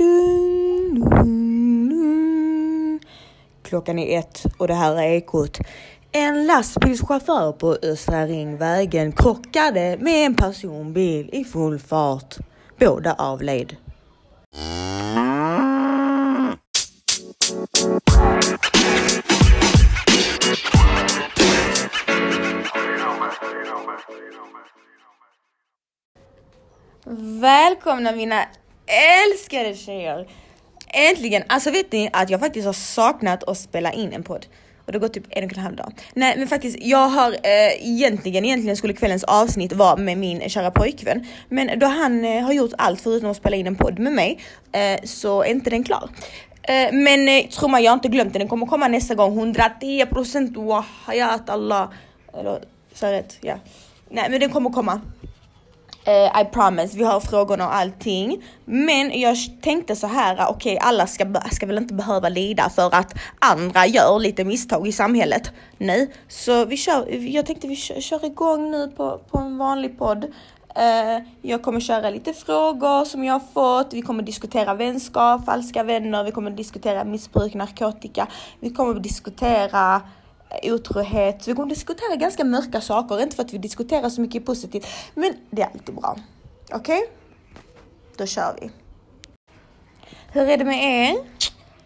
Dun, dun, dun. Klockan är ett och det här är Ekot. En lastbilschaufför på Östra Ringvägen krockade med en personbil i full fart. Båda avled. Välkomna mina älskade tjejer! Äntligen! Alltså vet ni att jag faktiskt har saknat att spela in en podd. Och det har gått typ en och en halv dag. Nej men faktiskt, jag har eh, egentligen, egentligen skulle kvällens avsnitt vara med min kära pojkvän. Men då han eh, har gjort allt förutom att spela in en podd med mig eh, så är inte den klar. Eh, men eh, tro mig, jag har inte glömt den. Den kommer komma nästa gång. 110% wahayat Allah. Eller, sa jag rätt? Ja. Nej men den kommer komma. Uh, I promise, vi har frågorna och allting. Men jag tänkte så här, okej okay, alla ska, ska väl inte behöva lida för att andra gör lite misstag i samhället. Nej, så vi kör, jag tänkte vi kör, kör igång nu på, på en vanlig podd. Uh, jag kommer köra lite frågor som jag har fått. Vi kommer diskutera vänskap, falska vänner, vi kommer diskutera missbruk, narkotika. Vi kommer diskutera otrohet. Vi kommer diskutera ganska mörka saker, inte för att vi diskuterar så mycket positivt, men det är alltid bra. Okej? Okay? Då kör vi. Hur är det med er?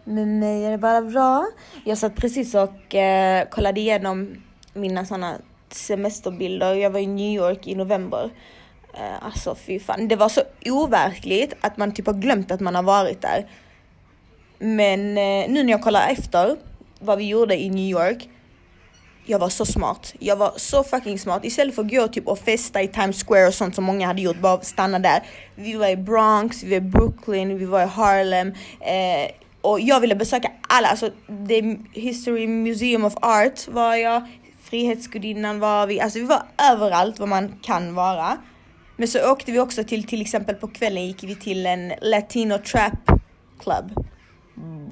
Med mig är det bara bra. Jag satt precis och eh, kollade igenom mina sådana semesterbilder. Jag var i New York i november. Eh, alltså fy fan, det var så overkligt att man typ har glömt att man har varit där. Men eh, nu när jag kollar efter vad vi gjorde i New York jag var så smart. Jag var så fucking smart. Istället för att gå typ och festa i Times Square och sånt som många hade gjort, bara stanna där. Vi var i Bronx, vi var i Brooklyn, vi var i Harlem. Eh, och jag ville besöka alla, alltså the History Museum of Art var jag, Frihetsgudinnan var vi, alltså vi var överallt vad man kan vara. Men så åkte vi också till, till exempel på kvällen gick vi till en Latino Trap Club.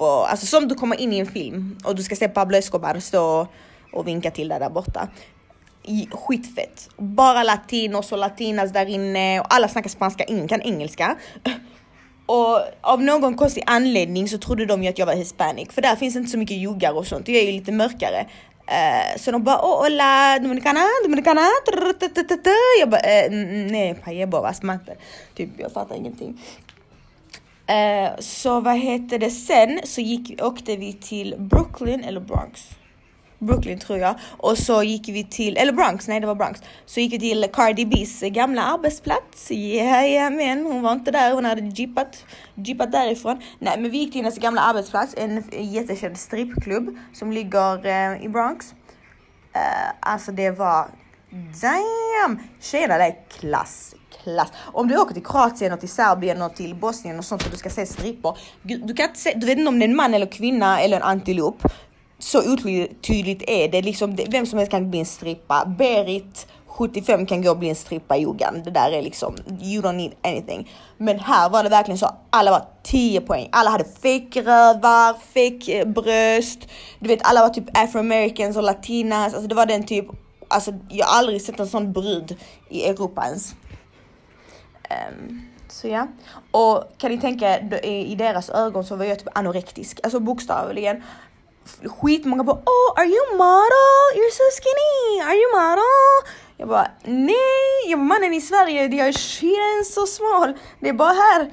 Alltså som du kommer in i en film och du ska se Pablo Escobar stå och vinka till där, där borta. Skitfett. Bara latinos och latinas där inne och alla snackar spanska, ingen kan engelska. Och av någon konstig anledning så trodde de ju att jag var hispanic för där finns inte så mycket juggar och sånt och jag är ju lite mörkare. Uh, så de bara oh, hola dominicana, dominicana, jag bara nej pajebo vad. Typ jag fattar ingenting. Uh, så vad heter det sen så gick, åkte vi till Brooklyn eller Bronx. Brooklyn tror jag. Och så gick vi till, eller Bronx, nej det var Bronx. Så gick vi till Cardi B's gamla arbetsplats. Jajamän, hon var inte där, hon hade jippat, jippat därifrån. Nej men vi gick till hennes gamla arbetsplats, en jättekänd strippklubb som ligger eh, i Bronx. Uh, alltså det var, damn! Tjejerna där är klass, klass. Om du åker till Kroatien och till Serbien och till Bosnien och sånt och du ska se strippor. Du, kan inte se, du vet inte om det är en man eller kvinna eller en antilop så otydligt är det. Liksom, vem som helst kan bli en strippa. Berit 75 kan gå och bli en strippa i yogan. Det där är liksom, you don't need anything. Men här var det verkligen så, alla var 10 poäng. Alla hade fake rövar, fake eh, bröst. Du vet, alla var typ afroamericans och latinas. Alltså det var den typ, alltså jag har aldrig sett en sån brud i Europa ens. Um, så ja. Och kan ni tänka, i deras ögon så var jag typ anorektisk, alltså bokstavligen skitmånga bara oh are you model? You're so skinny, are you model? Jag bara nej, jag bara, mannen i Sverige, jag är så smal, det är bara här.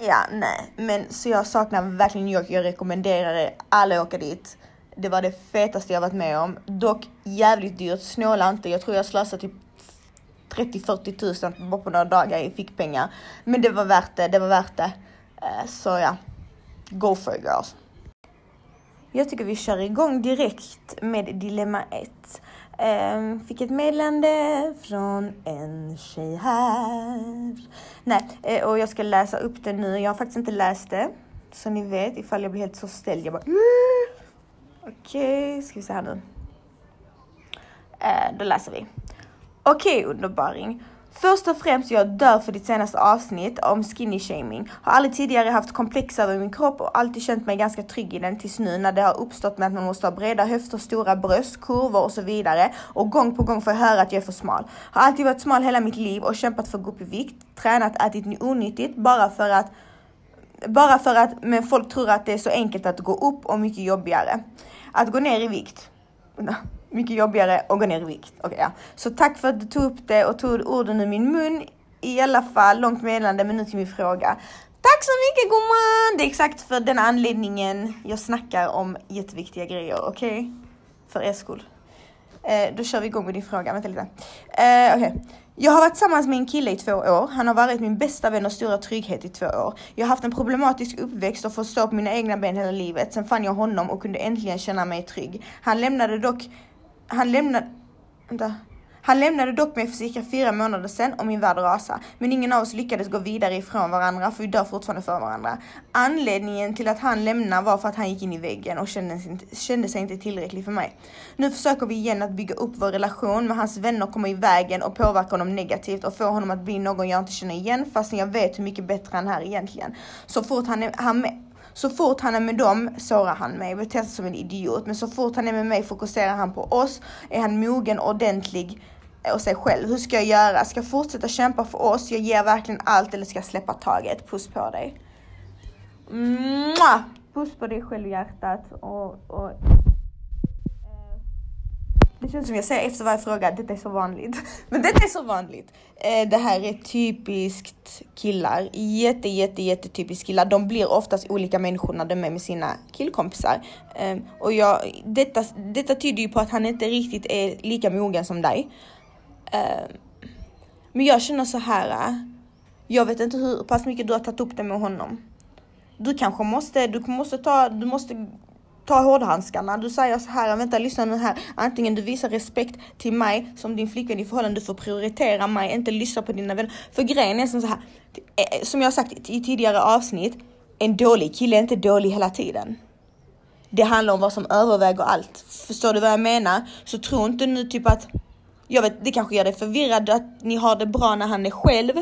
Ja, nej, men så jag saknar verkligen New York. Jag rekommenderar er alla åka dit. Det var det fetaste jag varit med om. Dock jävligt dyrt, snåla inte. Jag tror jag slösade typ 30-40 tusen bara på några dagar i fickpengar. Men det var värt det, det var värt det. Eh, så ja, go for it girls. Jag tycker vi kör igång direkt med dilemma 1. Ehm, fick ett meddelande från en tjej här. Nej, eh, och jag ska läsa upp det nu. Jag har faktiskt inte läst det. Så ni vet ifall jag blir helt så ställd. Jag bara. Äh. Okej, okay, ska vi se här nu. Eh, då läser vi. Okej okay, underbaring. Först och främst, jag dör för ditt senaste avsnitt om skinny shaming. Har aldrig tidigare haft komplex över min kropp och alltid känt mig ganska trygg i den tills nu när det har uppstått med att man måste ha breda höfter, stora bröst, kurvor och så vidare. Och gång på gång får jag höra att jag är för smal. Har alltid varit smal hela mitt liv och kämpat för att gå upp i vikt, tränat, ätit onyttigt bara för att bara för att men folk tror att det är så enkelt att gå upp och mycket jobbigare. Att gå ner i vikt. Mycket jobbigare att gå ner i vikt. Okay, ja. Så tack för att du tog upp det och tog orden ur min mun. I alla fall, långt meddelande, men nu till min fråga. Tack så mycket gumman! Det är exakt för den anledningen jag snackar om jätteviktiga grejer, okej? Okay? För er skull. Eh, då kör vi igång med din fråga, vänta lite. Eh, okay. Jag har varit tillsammans med en kille i två år. Han har varit min bästa vän och stora trygghet i två år. Jag har haft en problematisk uppväxt och fått stå på mina egna ben hela livet. Sen fann jag honom och kunde äntligen känna mig trygg. Han lämnade dock... Han lämnade... Vänta. Han lämnade dock mig för cirka fyra månader sedan och min värld rasade. Men ingen av oss lyckades gå vidare ifrån varandra för vi dör fortfarande för varandra. Anledningen till att han lämnade var för att han gick in i väggen och kände sig inte, kände sig inte tillräcklig för mig. Nu försöker vi igen att bygga upp vår relation men hans vänner kommer i vägen och påverkar honom negativt och får honom att bli någon jag inte känner igen fastän jag vet hur mycket bättre han är egentligen. Så fort han, är, han så fort han är med dem sårar han mig, beter sig som en idiot. Men så fort han är med mig fokuserar han på oss, är han mogen, ordentlig och sig själv. Hur ska jag göra? Ska jag fortsätta kämpa för oss? Jag ger verkligen allt eller ska jag släppa taget? Puss på dig. Mwah! Puss på dig själv hjärtat och, och eh, det känns som jag säger efter varje fråga, detta är så vanligt. Men detta är så vanligt. Eh, det här är typiskt killar. Jätte, jätte, jätte typiskt killar. De blir oftast olika människor när de är med sina killkompisar. Ehm, och jag, detta, detta tyder ju på att han inte riktigt är lika mogen som dig. Ehm, men jag känner så här. Äh, jag vet inte hur pass mycket du har tagit upp det med honom. Du kanske måste, du måste ta, du måste ta hårdhandskarna. Du säger så här, vänta lyssna nu här. Antingen du visar respekt till mig som din flickvän i förhållande, du får prioritera mig, inte lyssna på dina vänner. För grejen är som så här, eh, eh, som jag sagt i tidigare avsnitt, en dålig kille är inte dålig hela tiden. Det handlar om vad som överväger allt. Förstår du vad jag menar? Så tro inte nu typ att jag vet, det kanske gör dig förvirrad att ni har det bra när han är själv,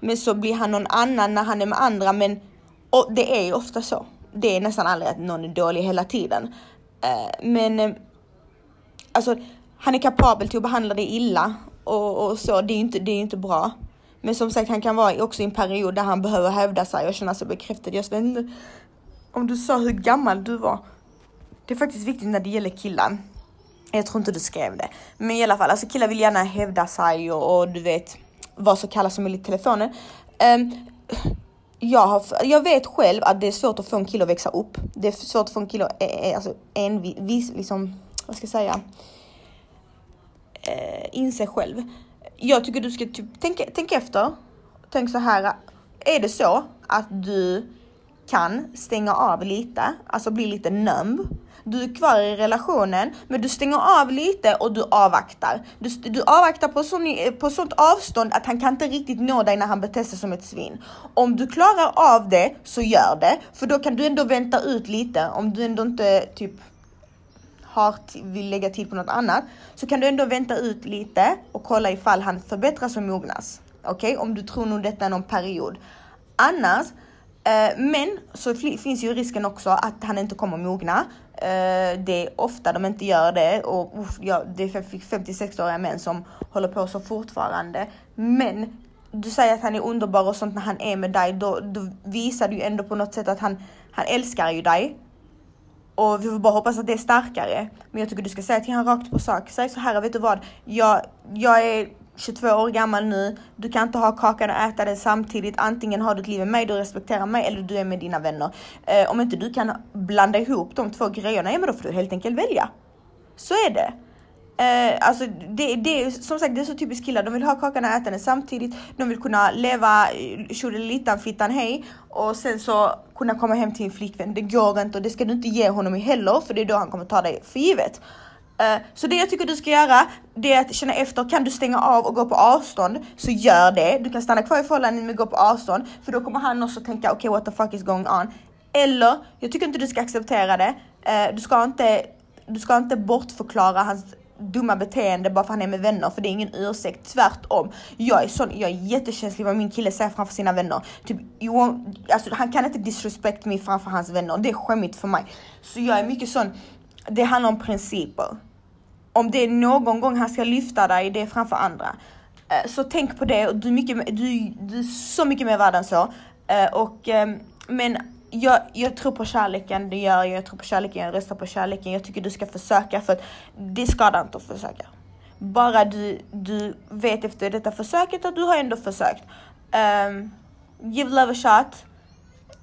men så blir han någon annan när han är med andra. Men och det är ju ofta så. Det är nästan aldrig att någon är dålig hela tiden. Eh, men eh, alltså, han är kapabel till att behandla dig illa och, och så. Det är inte, det är inte bra. Men som sagt, han kan vara också i en period där han behöver hävda sig och känna sig bekräftad. Jag vet inte om du sa hur gammal du var. Det är faktiskt viktigt när det gäller killar. Jag tror inte du skrev det. Men i alla fall, alltså killar vill gärna hävda sig och, och du vet vad så kallas som i telefonen. Um, jag, har, jag vet själv att det är svårt att få en kille att växa upp. Det är svårt att få en kille att eh, eh, alltså, liksom, vad ska jag säga, eh, inse själv. Jag tycker du ska typ tänka, tänk efter. Tänk så här, är det så att du kan stänga av lite, alltså bli lite numb du är kvar i relationen, men du stänger av lite och du avvaktar. Du, du avvaktar på, sån, på sånt avstånd att han kan inte riktigt nå dig när han beter sig som ett svin. Om du klarar av det, så gör det. För då kan du ändå vänta ut lite om du ändå inte typ har, vill lägga tid på något annat. Så kan du ändå vänta ut lite och kolla ifall han förbättras och mognas. Okej, okay? om du tror nog detta är någon period. Annars, Eh, men så finns ju risken också att han inte kommer mogna. Eh, det är ofta de inte gör det och ja, det är 56-åriga män som håller på så fortfarande. Men du säger att han är underbar och sånt när han är med dig, då, då visar du ju ändå på något sätt att han, han älskar ju dig. Och vi får bara hoppas att det är starkare. Men jag tycker du ska säga till honom rakt på sak. Säg så här, vet du vad? Jag, jag är 22 år gammal nu, du kan inte ha kakan och äta den samtidigt. Antingen har du ett liv med mig, du respekterar mig eller du är med dina vänner. Eh, om inte du kan blanda ihop de två grejerna, ja men då får du helt enkelt välja. Så är det. Eh, alltså det, det är som sagt det är så typiskt killar, de vill ha kakan och äta den samtidigt. De vill kunna leva eh, tjolilittan fittan hej och sen så kunna komma hem till en flickvän. Det går inte och det ska du inte ge honom heller för det är då han kommer ta dig för givet. Eh, så det jag tycker du ska göra, det är att känna efter, kan du stänga av och gå på avstånd, så gör det. Du kan stanna kvar i förhållandet men gå på avstånd, för då kommer han också tänka, okej okay, what the fuck is going on? Eller, jag tycker inte du ska acceptera det. Eh, du ska inte, du ska inte bortförklara hans dumma beteende bara för att han är med vänner, för det är ingen ursäkt. Tvärtom. Jag är sån, jag är jättekänslig vad min kille säger framför sina vänner. Typ, alltså, han kan inte disrespect mig framför hans vänner, det är skämmigt för mig. Så jag är mycket sån, det handlar om principer. Om det är någon gång han ska lyfta dig, det är framför andra. Eh, så tänk på det, du är, mycket, du, du är så mycket mer värd än så. Eh, och ehm, men jag, jag tror på kärleken, det gör jag. Jag tror på kärleken, jag röstar på kärleken. Jag tycker du ska försöka för att det skadar inte att försöka. Bara du, du vet efter detta försöket att du har ändå försökt. Um, give love a shot.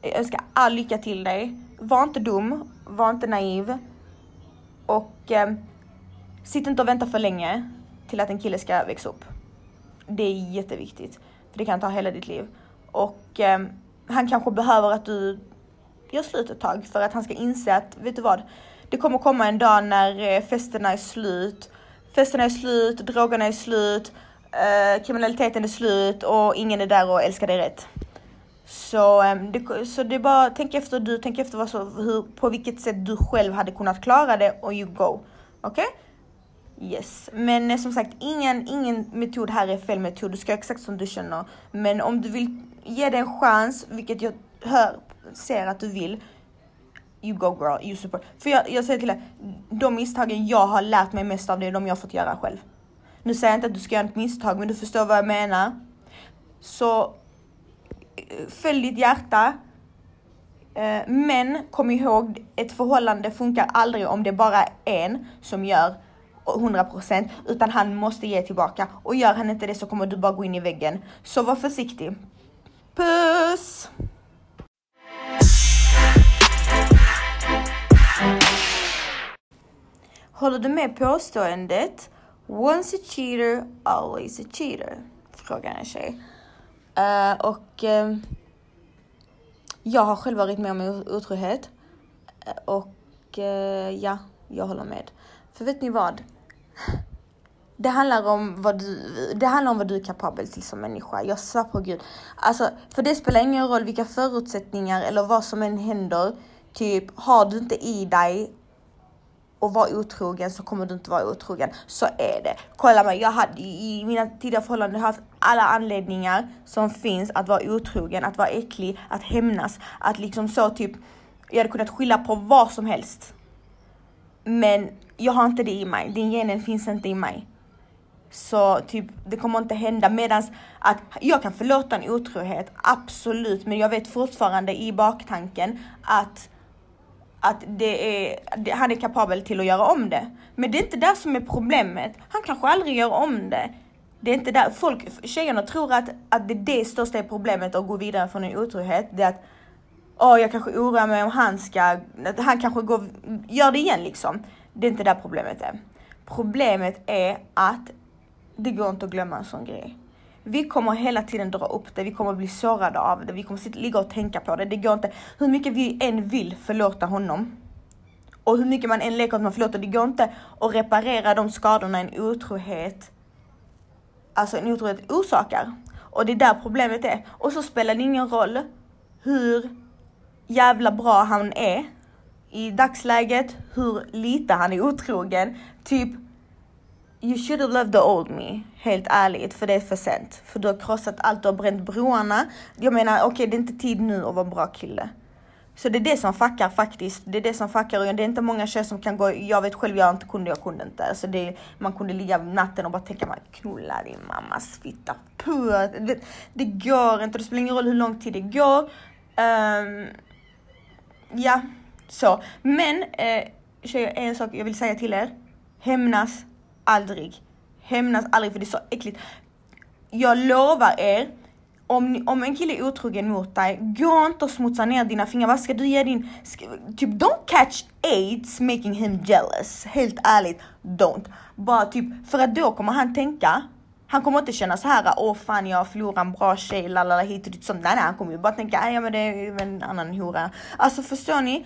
Jag önskar all lycka till dig. Var inte dum, var inte naiv. Och um, sitt inte och vänta för länge till att en kille ska växa upp. Det är jätteviktigt. För det kan ta hela ditt liv. Och eh, han kanske behöver att du gör slut ett tag för att han ska inse att, vet du vad? Det kommer komma en dag när eh, festerna är slut. Festerna är slut, drogerna är slut, eh, kriminaliteten är slut och ingen är där och älskar dig rätt. Så, eh, det, så det är bara, tänk efter du, tänk efter vad så, hur, på vilket sätt du själv hade kunnat klara det och you go. Okej? Okay? Yes, men eh, som sagt ingen, ingen metod här är fel metod. Du ska göra exakt som du känner. Men om du vill ge det en chans, vilket jag hör ser att du vill, you go girl, you support. För jag, jag säger till dig, de misstagen jag har lärt mig mest av det är de jag har fått göra själv. Nu säger jag inte att du ska göra ett misstag, men du förstår vad jag menar. Så eh, följ ditt hjärta. Eh, men kom ihåg, ett förhållande funkar aldrig om det är bara en som gör 100% utan han måste ge tillbaka och gör han inte det så kommer du bara gå in i väggen. Så var försiktig. Puss! Håller du med påståendet Once a cheater, always a cheater? Frågar en tjej. Uh, och uh, jag har själv varit med om otrohet. Uh, och ja, jag håller med. För vet ni vad? Det handlar om vad du, det handlar om vad du är kapabel till som människa. Jag svär på gud. Alltså, för det spelar ingen roll vilka förutsättningar eller vad som än händer. Typ, har du inte i dig och vara otrogen så kommer du inte vara otrogen. Så är det. Kolla mig, jag hade i mina tidigare förhållanden haft alla anledningar som finns att vara otrogen, att vara äcklig, att hämnas, att liksom så typ. Jag hade kunnat skylla på vad som helst. Men jag har inte det i mig. Den genen finns inte i mig. Så typ, det kommer inte hända. Medans att jag kan förlåta en otrohet, absolut. Men jag vet fortfarande i baktanken att att det är, det, han är kapabel till att göra om det. Men det är inte det som är problemet. Han kanske aldrig gör om det. Det är inte där. Folk, tjejerna tror att, att det är det största problemet att gå vidare från en otrohet. Det är att åh, jag kanske oroar mig om han ska, han kanske går, gör det igen liksom. Det är inte där problemet är. Problemet är att det går inte att glömma en sån grej. Vi kommer hela tiden dra upp det, vi kommer bli sårade av det, vi kommer sitta, ligga och tänka på det. Det går inte, hur mycket vi än vill förlåta honom och hur mycket man än leker att man förlåter, det går inte att reparera de skadorna en otrohet, alltså en otrohet orsakar. Och det är där problemet är. Och så spelar det ingen roll hur jävla bra han är i dagsläget, hur lite han är otrogen. Typ You should have loved the old me, helt ärligt, för det är för sent. För du har krossat allt, du har bränt broarna. Jag menar, okej, okay, det är inte tid nu att vara en bra kille. Så det är det som fuckar faktiskt. Det är det som fuckar och det är inte många tjejer som kan gå, jag vet själv, jag inte kunde, jag kunde inte. Alltså det, man kunde ligga natten och bara tänka, man knulla din mammas fitta, puh. Det, det går inte, det spelar ingen roll hur lång tid det går. Um, ja, så. Men eh, tjejer, en sak jag vill säga till er. Hämnas aldrig. Hämnas aldrig för det är så äckligt. Jag lovar er, om, om en kille är otrogen mot dig, gå inte och smutsa ner dina fingrar. Vad ska du ge din... Ska, typ don't catch aids making him jealous. Helt ärligt, don't. Bara typ, för att då kommer han tänka han kommer inte känna så här, åh fan jag förlorar en bra tjej, lalala hit och dit sånt. Nej, nej, han kommer ju bara tänka, ja men det är en annan hora. Alltså förstår ni?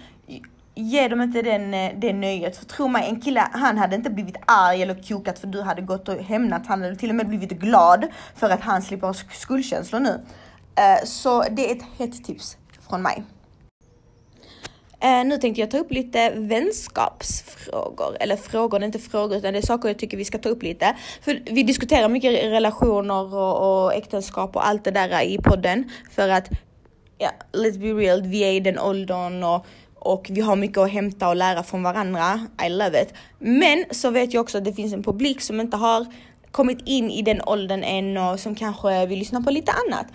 ge dem inte den, eh, det nöjet. För tro mig, en kille, han hade inte blivit arg eller kokat för du hade gått och hämnat. Han hade till och med blivit glad för att han slipper ha skuldkänslor nu. Eh, så det är ett hett tips från mig. Eh, nu tänkte jag ta upp lite vänskapsfrågor, eller frågor, det är inte frågor utan det är saker jag tycker vi ska ta upp lite. För vi diskuterar mycket relationer och, och äktenskap och allt det där i podden för att, ja, let's be real, vi är i den åldern och och vi har mycket att hämta och lära från varandra. I love it. Men så vet jag också att det finns en publik som inte har kommit in i den åldern än och som kanske vill lyssna på lite annat.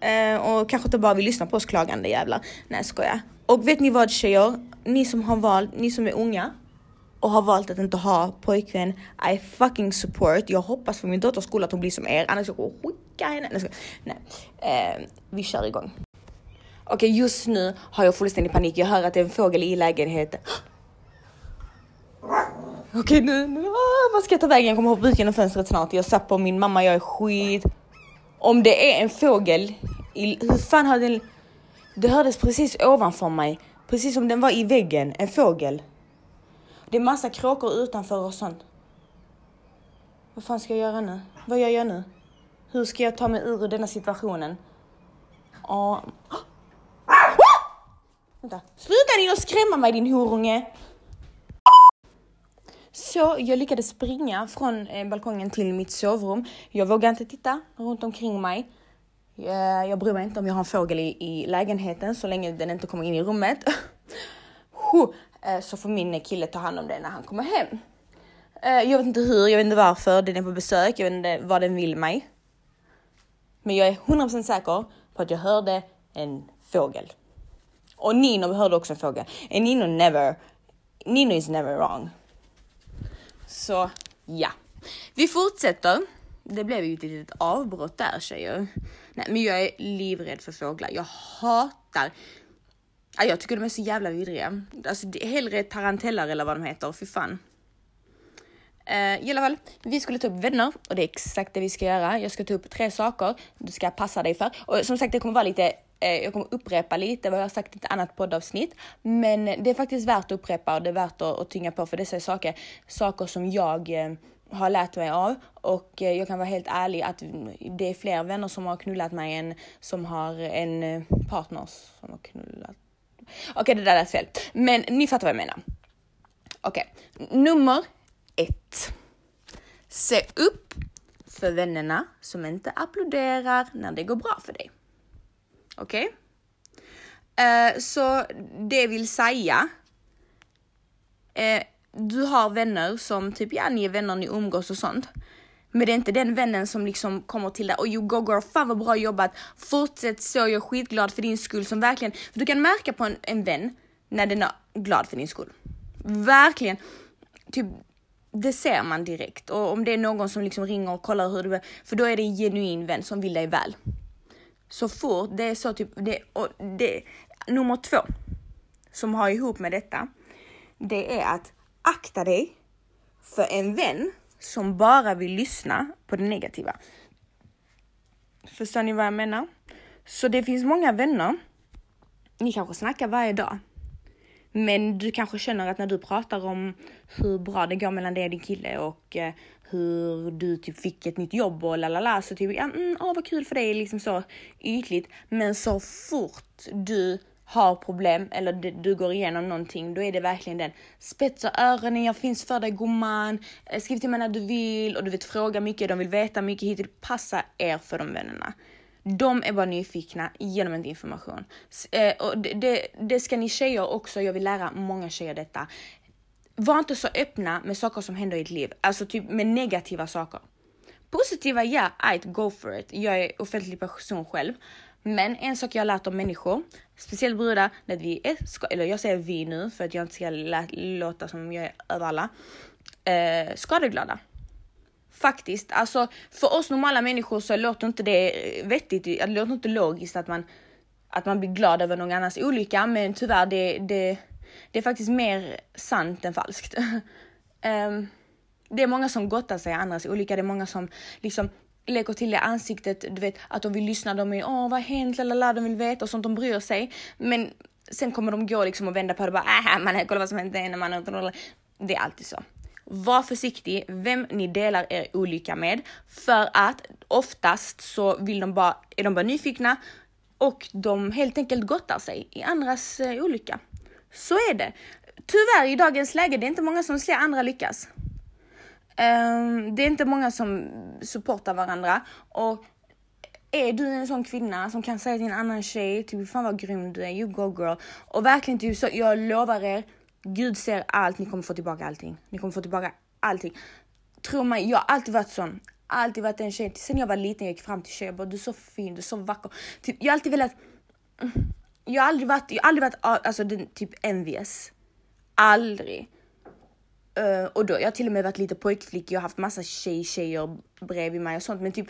Eh, och kanske inte bara vill lyssna på oss klagande jävlar. Nej skojar. Och vet ni vad tjejer? Ni som har valt, ni som är unga och har valt att inte ha pojkvän, I fucking support. Jag hoppas för min dotters skull att hon blir som er, annars jag kommer skicka henne. Nej, Nej. Eh, vi kör igång. Okej, okay, just nu har jag fullständig panik. Jag hör att det är en fågel i lägenheten. Okej, okay, nu, nu ah, vad ska jag ta vägen? Jag kommer hoppa ut genom fönstret snart. Jag satt på min mamma, jag är skit. Om det är en fågel, i, hur fan har den... Det hördes precis ovanför mig, precis som den var i väggen, en fågel. Det är massa kråkor utanför och sånt. Vad fan ska jag göra nu? Vad gör jag nu? Hur ska jag ta mig ur denna situationen? Och... Vänta, sluta din och skrämma mig din horunge! Så jag lyckades springa från eh, balkongen till mitt sovrum. Jag vågade inte titta runt omkring mig. Eh, jag, bryr mig inte om jag har en fågel i, i lägenheten så länge den inte kommer in i rummet. Eh, så får min kille ta hand om det när han kommer hem. Eh, jag vet inte hur, jag vet inte varför den är på besök, jag vet inte vad den vill mig. Men jag är 100% säker på att jag hörde en fågel. Och Nino hörde också en fågel. And Nino never, Nino is never wrong. Så ja, vi fortsätter. Det blev ju ett litet avbrott där tjejer. Nej, men jag är livrädd för fåglar. Jag hatar jag tycker de är så jävla vidriga. Alltså hellre tarantellar eller vad de heter, fy fan. Uh, I alla fall, vi skulle ta upp vänner och det är exakt det vi ska göra. Jag ska ta upp tre saker du ska passa dig för. Och som sagt, det kommer vara lite uh, jag kommer upprepa lite vad jag har sagt i ett annat poddavsnitt. Men det är faktiskt värt att upprepa och det är värt att, att tynga på för dessa saker, saker som jag uh, har lärt mig av och eh, jag kan vara helt ärlig att det är fler vänner som har knullat mig än som har en eh, partner som har knullat. Okej, okay, det där lät fel, men ni fattar vad jag menar. Okej, okay. nummer ett. Se upp för vännerna som inte applåderar när det går bra för dig. Okej? Okay? Uh, så det vill säga, uh, du har vänner som typ, ja ni är vänner, ni umgås och sånt. Men det är inte den vännen som liksom kommer till dig och you go girl, fan vad bra jobbat, fortsätt så, jag är skitglad för din skull som verkligen, för du kan märka på en, en vän när den är glad för din skull. Verkligen. Typ det ser man direkt och om det är någon som liksom ringer och kollar hur du är, för då är det en genuin vän som vill dig väl. Så fort det är så typ, det, och det, nummer två som har ihop med detta, det är att akta dig för en vän som bara vill lyssna på det negativa. Förstår ni vad jag menar? Så det finns många vänner, ni kanske snackar varje dag, men du kanske känner att när du pratar om hur bra det går mellan dig och din kille och eh, hur du typ fick ett nytt jobb och lalala så typ ja, mm, åh vad kul för dig liksom så ytligt. Men så fort du har problem eller du går igenom någonting, då är det verkligen den. Spetsa öronen, jag finns för dig gumman. Eh, skriv till mig när du vill och du vet fråga mycket, de vill veta mycket hit. Passa er för de vännerna. De är bara nyfikna, genom dem inte information. Eh, och det, det, det, ska ni tjejer också, jag vill lära många tjejer detta. Var inte så öppna med saker som händer i ditt liv, alltså typ med negativa saker. Positiva, ja, I go for it. Jag är offentlig person själv. Men en sak jag har lärt om människor, speciellt brudar, när vi är, eller jag säger vi nu för att jag inte ska låta som jag är över alla, eh, skadeglada. Faktiskt, alltså för oss normala människor så låter inte det eh, vettigt, det låter inte logiskt att man, att man blir glad över någon annans olycka, men tyvärr det, det, det är faktiskt mer sant än falskt. um, det är många som gottar sig i andras olycka, det är många som liksom leker till i ansiktet, du vet att de vill lyssna, de är åh vad har hänt, lalala, de vill veta och sånt, de bryr sig. Men sen kommer de gå liksom och vända på det och bara äh, man kolla vad som hänt när man Det är alltid så. Var försiktig vem ni delar er olycka med för att oftast så vill de bara, är de bara nyfikna och de helt enkelt gottar sig i andras eh, olycka. Så är det. Tyvärr i dagens läge, det är inte många som ser andra lyckas. Um, det är inte många som supportar varandra och är du en sån kvinna som kan säga till en annan tjej, typ fan vad grym du är, you go girl. Och verkligen typ så, jag lovar er, Gud ser allt, ni kommer få tillbaka allting. Ni kommer få tillbaka allting. Tro mig, jag har alltid varit sån. alltid varit en tjej, sen jag var liten jag gick fram till tjejer och bara du är så fin, du är så vacker. Typ, jag har alltid velat, jag har aldrig varit, jag har aldrig varit alltså, den, typ envious. Aldrig. Uh, och då, jag har till och med varit lite pojkflicka, jag har haft massa tjej, tjejer bredvid mig och sånt men typ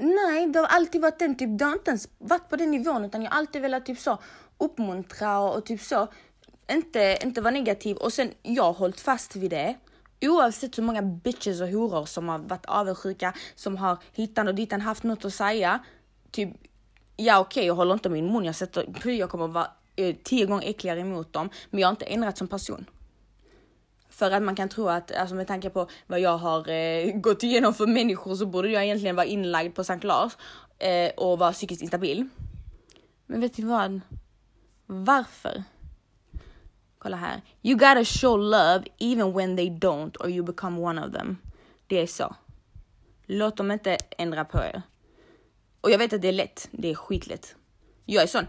Nej, det har alltid varit den typ, det har inte ens varit på den nivån utan jag har alltid velat typ så uppmuntra och, och typ så inte, inte vara negativ och sen jag har hållit fast vid det. Oavsett hur många bitches och horor som har varit avundsjuka, som har hittan och ditan haft något att säga. Typ, ja okej okay, jag håller inte min mun, jag sätter, jag kommer vara eh, tio gånger äckligare emot dem, men jag har inte ändrat som person. För att man kan tro att, alltså med tanke på vad jag har eh, gått igenom för människor så borde jag egentligen vara inlagd på Sankt Lars eh, och vara psykiskt instabil. Men vet du vad? Varför? Kolla här. You gotta show love even when they don't or you become one of them. Det är så. Låt dem inte ändra på er. Och jag vet att det är lätt. Det är skitlätt. Jag är sån.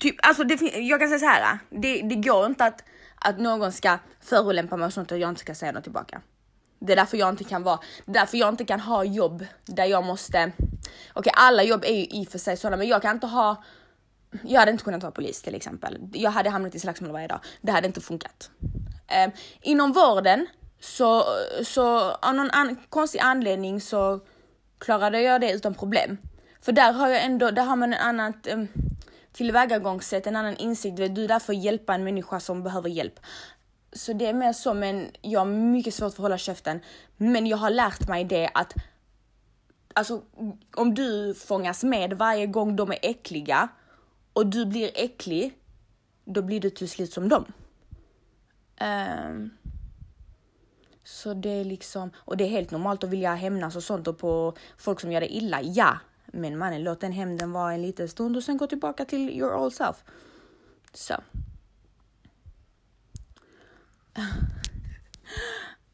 Typ, alltså det, jag kan säga så här. Det, det går inte att, att någon ska förolämpa mig och sånt och jag inte ska säga något tillbaka. Det är därför jag inte kan vara, därför jag inte kan ha jobb där jag måste, okej okay, alla jobb är ju i och för sig sådana men jag kan inte ha jag hade inte kunnat vara polis till exempel. Jag hade hamnat i slagsmål varje dag. Det hade inte funkat. Eh, inom vården så, så av någon an konstig anledning så klarade jag det utan problem. För där har jag ändå, där har man en annat eh, tillvägagångssätt, en annan insikt. Du är där för att hjälpa en människa som behöver hjälp. Så det är mer så, men jag har mycket svårt för att hålla käften. Men jag har lärt mig det att alltså, om du fångas med varje gång de är äckliga och du blir äcklig, då blir du till slut som dem. Um, så det är liksom, och det är helt normalt att vilja hämnas och sånt och på folk som gör det illa, ja. Men mannen, låt den hämnden vara en liten stund och sen gå tillbaka till your old self. Så.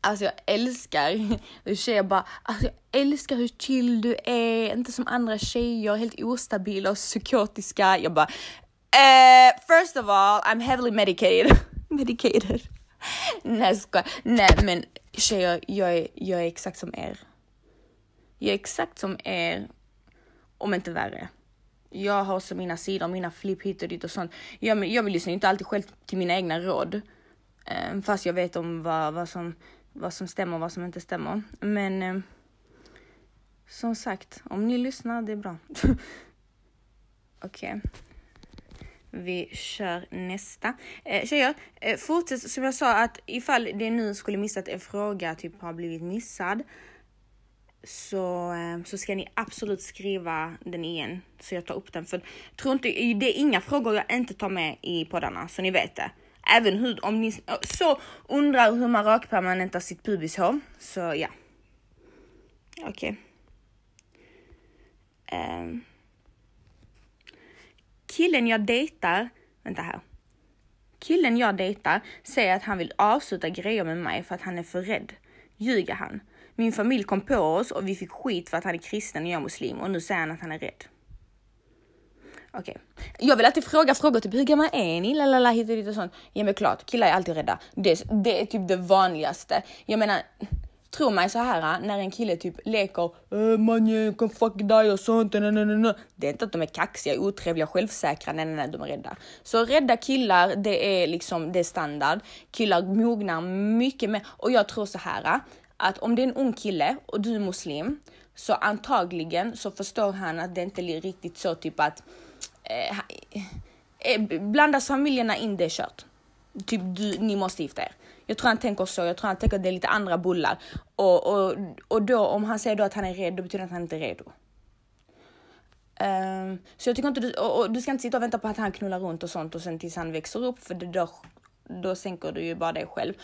Alltså jag älskar hur tjejer bara, alltså jag älskar hur chill du är, inte som andra tjejer, helt ostabila och psykotiska. Jag bara, eh, first of all, I'm heavily medicated. medicated. Nej ska, nej men tjejer, jag är, jag är exakt som er. Jag är exakt som er, om inte värre. Jag har också mina sidor, mina flipp hit och dit och sånt. Jag, jag vill inte alltid själv till mina egna råd. Eh, fast jag vet om vad, vad som vad som stämmer och vad som inte stämmer. Men eh, som sagt, om ni lyssnar, det är bra. Okej. Okay. Vi kör nästa. Eh, tjejer, eh, fortsätt som jag sa att ifall det nu skulle missat en fråga typ har blivit missad så, eh, så ska ni absolut skriva den igen så jag tar upp den. För tror inte, det är inga frågor jag inte tar med i poddarna så ni vet det. Även hur, om ni eh, så undrar hur man rakpermanentar sitt pubishår, så ja. Okej. Okay. Um. Killen jag dejtar, vänta här. Killen jag dejtar säger att han vill avsluta grejer med mig för att han är för rädd. Ljuger han? Min familj kom på oss och vi fick skit för att han är kristen och jag är muslim och nu säger han att han är rädd. Okej. Okay. Jag vill alltid fråga frågor, typ hur gammal är ni? Lalala, hit och dit och sånt. Ja men klart, killar är alltid rädda. Det, det är typ det vanligaste. Jag menar, tro mig så här ah, när en kille typ leker eh, man jag kan fuck dig och sånt. Nej, nej, nej. Det är inte att de är kaxiga, otrevliga, självsäkra. Nej, nej, nej, de är rädda. Så rädda killar, det är liksom det är standard. Killar mognar mycket mer och jag tror så här ah, att om det är en ung kille och du är muslim så antagligen så förstår han att det inte är riktigt så typ att eh, eh, blandas familjerna in det är kört. Typ du, ni måste gifta er. Jag tror han tänker så, jag tror han tänker att det är lite andra bullar. Och, och, och då om han säger då att han är redo, betyder det att han inte är redo. Um, så jag tycker inte du, och, och, du ska inte sitta och vänta på att han knullar runt och sånt och sen tills han växer upp för det då, då sänker du ju bara dig själv.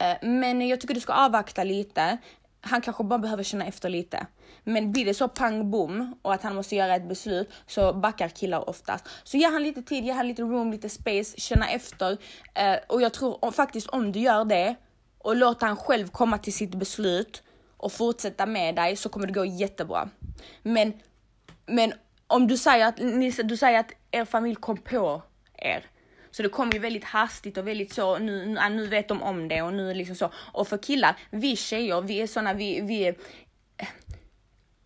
Eh, men jag tycker du ska avvakta lite han kanske bara behöver känna efter lite. Men blir det så pang bom och att han måste göra ett beslut så backar killar oftast. Så ge han lite tid, ge han lite room, lite space, känna efter. Eh, och jag tror faktiskt om du gör det och låter han själv komma till sitt beslut och fortsätta med dig så kommer det gå jättebra. Men, men om du säger att, du säger att er familj kom på er så det kom ju väldigt hastigt och väldigt så, nu, nu ah, vet de om det och nu liksom så. Och för killar, vi tjejer, vi är såna, vi, vi är, eh,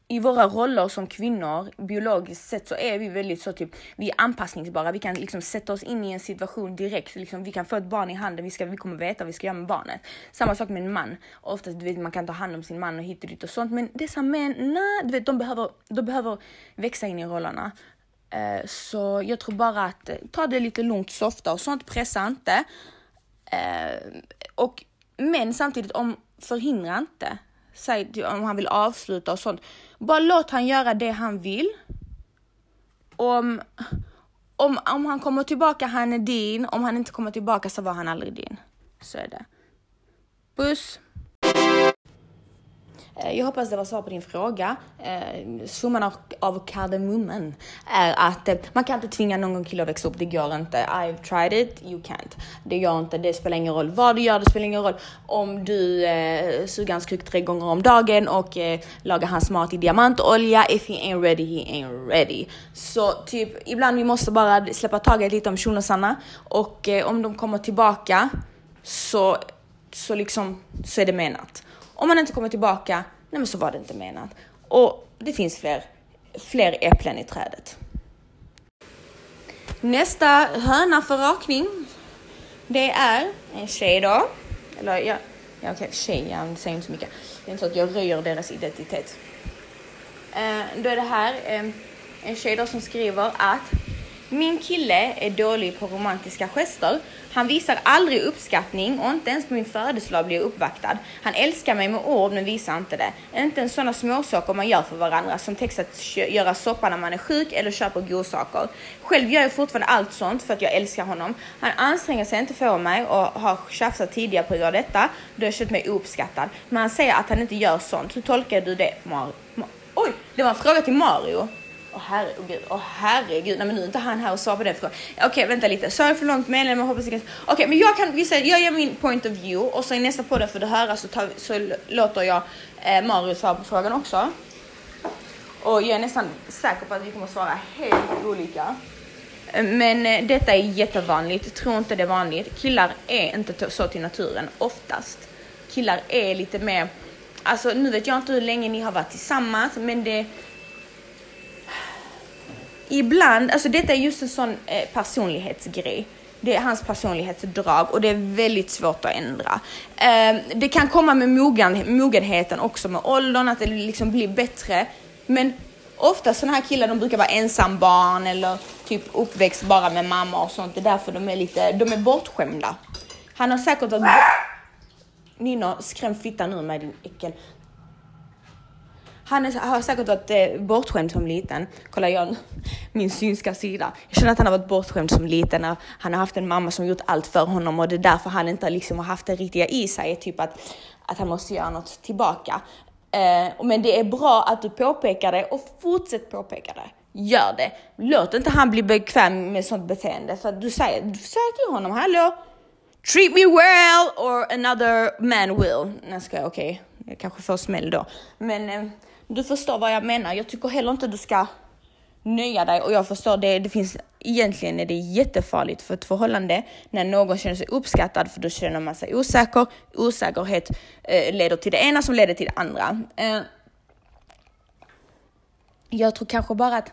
i våra roller som kvinnor, biologiskt sett så är vi väldigt så typ, vi är anpassningsbara. Vi kan liksom sätta oss in i en situation direkt. Liksom, vi kan få ett barn i handen, vi, ska, vi kommer veta vad vi ska göra med barnet. Samma sak med en man. Oftast, du vet, man kan ta hand om sin man och hit och dit och sånt. Men dessa män, nej, du vet, de behöver, de behöver växa in i rollerna. Eh, så jag tror bara att eh, ta det lite lugnt, softa och sånt, pressa inte. Eh, och, men samtidigt, om förhindra inte säg om han vill avsluta och sånt. Bara låt han göra det han vill. Om, om, om han kommer tillbaka, han är din. Om han inte kommer tillbaka så var han aldrig din. Så är det. Puss! Eh, jag hoppas det var svar på din fråga. Eh, summan av, av kardemumman är att eh, man kan inte tvinga någon kille att växa upp, det går inte. I've tried it, you can't. Det gör inte, det spelar ingen roll vad du gör, det spelar ingen roll om du eh, suger hans kuk tre gånger om dagen och eh, lagar hans mat i diamantolja. If he ain't ready, he ain't ready. Så typ, ibland vi måste bara släppa taget lite om shunosarna och eh, om de kommer tillbaka så, så liksom, så är det menat. Om man inte kommer tillbaka, nej men så var det inte menat. Och det finns fler, fler äpplen i trädet. Nästa höna för rakning, det är en tjej då. Eller ja, ja okej, tjej, jag säger inte så mycket. Det är inte så att jag röjer deras identitet. Eh, då är det här eh, en tjej då som skriver att min kille är dålig på romantiska gester. Han visar aldrig uppskattning och inte ens på min födelsedag blir jag uppvaktad. Han älskar mig med ord men visar inte det. Inte ens sådana småsaker man gör för varandra som text att göra soppa när man är sjuk eller köper godsaker. Själv gör jag fortfarande allt sånt för att jag älskar honom. Han anstränger sig inte för mig och har tjafsat tidigare på grund av detta då jag känt mig uppskattad. Men han säger att han inte gör sånt. Hur tolkar du det Mario? Oj, det var en fråga till Mario. Åh oh, herregud, åh oh, herregud, nej men nu är inte han här och svarar på den frågan. Okej, okay, vänta lite, sa jag för långt medlem, hoppas Okej, okay, men jag kan, vi säger, jag ger min point of view och så i nästa podd för du höra så, tar, så låter jag eh, Mario svara på frågan också. Och jag är nästan säker på att vi kommer svara helt olika. Men eh, detta är jättevanligt, tror inte det är vanligt. Killar är inte så till naturen oftast. Killar är lite mer, alltså nu vet jag inte hur länge ni har varit tillsammans, men det ibland, alltså detta är just en sån eh, personlighetsgrej. Det är hans personlighetsdrag och det är väldigt svårt att ändra. Eh, det kan komma med mogen, mogenheten också med åldern, att det liksom blir bättre. Men ofta sådana här killar, de brukar vara ensambarn eller typ uppväxt bara med mamma och sånt. Det är därför de är lite, de är bortskämda. Han har säkert varit... Nino, skräm fittan ur mig din äckel. Han är, har säkert varit eh, bortskämd som liten. Kolla jag, min synska sida. Jag känner att han har varit bortskämd som liten. Han har haft en mamma som gjort allt för honom och det är därför han inte liksom har haft det riktiga i sig. Typ att, att han måste göra något tillbaka. Eh, men det är bra att du påpekar det och fortsätt påpeka det. Gör det. Låt inte han bli bekväm med sånt beteende. För du säger, du säger till honom, hallå, treat me well or another man will. Nej, ska jag, okej, okay. jag kanske får smäll då. Men eh, du förstår vad jag menar. Jag tycker heller inte du ska nöja dig och jag förstår det. Det finns egentligen är det jättefarligt för ett förhållande när någon känner sig uppskattad för då känner man sig osäker. Osäkerhet eh, leder till det ena som leder till det andra. Eh, jag tror kanske bara att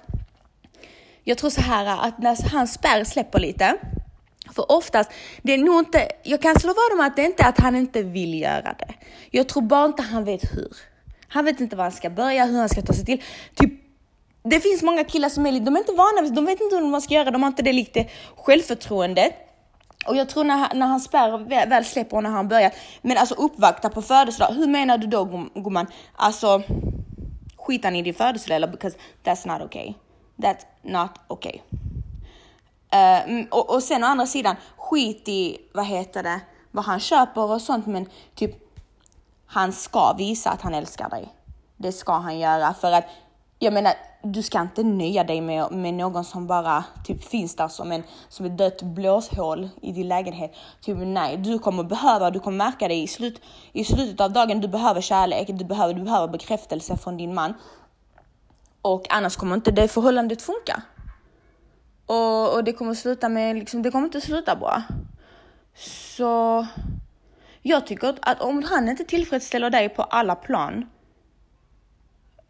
jag tror så här att när hans spärr släpper lite, för oftast, det är nog inte, jag kan slå vad om att det inte är att han inte vill göra det. Jag tror bara inte han vet hur. Han vet inte var han ska börja, hur han ska ta sig till. Typ, det finns många killar som är lite, de är inte vana, de vet inte hur man ska göra, de har inte det lite självförtroendet. Och jag tror när, när han spärr väl, släpper och när han börjar, men alltså uppvakta på födelsedag, hur menar du då gumman? Alltså, skitar ni i din födelsedag eller because that's not okay. That's not okay. Uh, och, och sen å andra sidan, skit i, vad heter det, vad han köper och sånt, men typ han ska visa att han älskar dig. Det ska han göra för att jag menar, du ska inte nöja dig med, med någon som bara typ finns där som, en, som ett dött blåshål i din lägenhet. Typ nej, du kommer behöva, du kommer märka det i, slut, i slutet av dagen, du behöver kärlek, du behöver, du behöver bekräftelse från din man. Och annars kommer inte det förhållandet funka. Och, och det kommer sluta med, liksom, det kommer inte sluta bra. Så jag tycker att om han inte tillfredsställer dig på alla plan,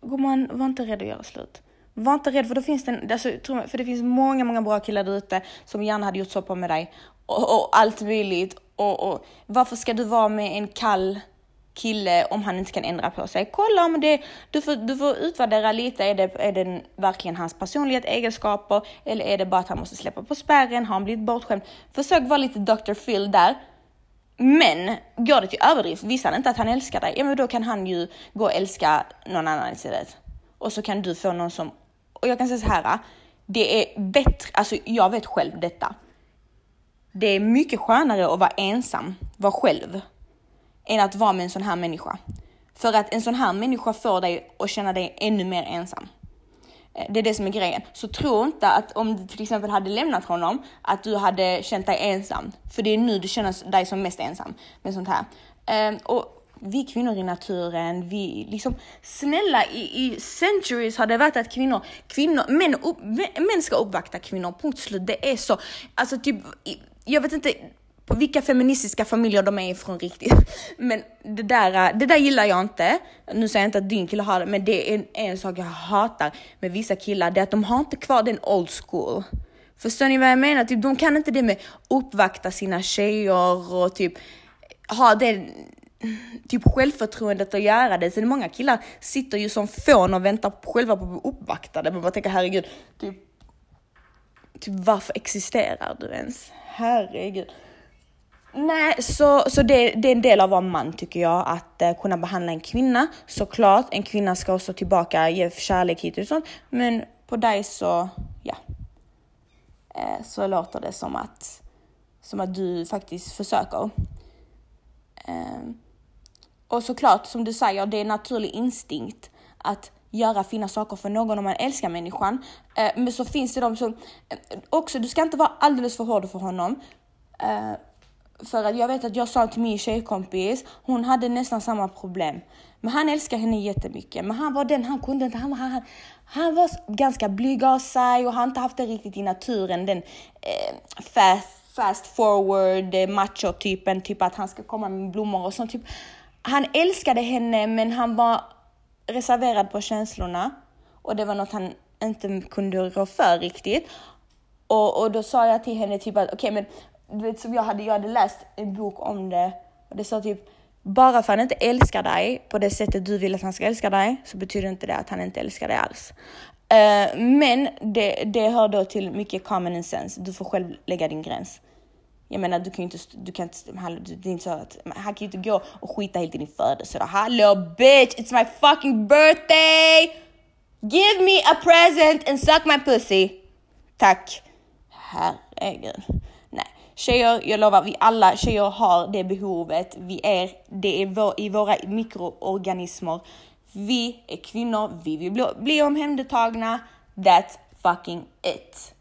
gumman, var inte rädd att göra slut. Var inte rädd för då finns det, en, alltså, för det finns många, många bra killar där ute som gärna hade gjort så med dig. Och, och allt möjligt. Och, och varför ska du vara med en kall kille om han inte kan ändra på sig. Kolla om det, du får, du får utvärdera lite, är det, är det verkligen hans personlighet, egenskaper eller är det bara att han måste släppa på spärren, har han blivit bortskämd? Försök vara lite Dr. Phil där. Men går det till överdrift, visar han inte att han älskar dig, ja men då kan han ju gå och älska någon annan istället. Och så kan du få någon som, och jag kan säga så här, det är bättre, alltså jag vet själv detta. Det är mycket skönare att vara ensam, vara själv, än att vara med en sån här människa. För att en sån här människa får dig att känna dig ännu mer ensam. Eh, det är det som är grejen. Så tro inte att om du till exempel hade lämnat honom, att du hade känt dig ensam. För det är nu du känner dig som mest ensam med sånt här. Ehm, och vi kvinnor i naturen, vi liksom snälla i, i centuries har det varit att kvinnor, kvinnor män, upp, män ska uppvakta kvinnor, punkt slut. Det är så. Alltså typ, jag vet inte på vilka feministiska familjer de är ifrån riktigt. Men det där, det där gillar jag inte. Nu säger jag inte att din kille har det, men det är en, en sak jag hatar med vissa killar, det är att de har inte kvar den old school. Förstår ni vad jag menar? Typ, de kan inte det med uppvakta sina tjejer och typ ha det typ självförtroendet att göra det. Sen många killar sitter ju som fån och väntar själva på att bli uppvaktade. Man bara tänker herregud, typ, typ varför existerar du ens? Herregud. Nej, så, så det, det, är en del av att vara man tycker jag, att uh, kunna behandla en kvinna. Såklart, en kvinna ska också tillbaka ge kärlek hit och sånt. Men på dig så, ja. Uh, så låter det som att, som att du faktiskt försöker. Uh, och såklart, som du säger, det är en naturlig instinkt att göra fina saker för någon om man älskar människan. Eh, men så finns det de som också, du ska inte vara alldeles för hård för honom. För att jag vet att jag sa till min tjejkompis, hon hade nästan samma problem. Men han älskar henne jättemycket. Men han var den, han kunde inte, han, han, han var ganska blyg av sig och har inte haft det riktigt i naturen. Den eh, fast, fast forward eh, macho-typen, typ att han ska komma med blommor och sånt. Typ. Han älskade henne men han var reserverad på känslorna. Och det var något han inte kunde rå för riktigt. Och, och då sa jag till henne typ att okej okay, men du vet som jag hade, jag hade läst en bok om det och det sa typ bara för att han inte älskar dig på det sättet du vill att han ska älska dig så betyder inte det att han inte älskar dig alls. Uh, men det, det hör då till mycket common sense. Du får själv lägga din gräns. Jag menar, du kan ju inte, du kan inte, det är inte så att, han kan ju inte gå och skita helt i din födelsedag. Hallå bitch, it's my fucking birthday! Give me a present and suck my pussy. Tack. Herregud. Tjejer, jag lovar, vi alla tjejer har det behovet. Vi är, det är vår, i våra mikroorganismer. Vi är kvinnor, vi vill bli, bli omhändertagna. That's fucking it.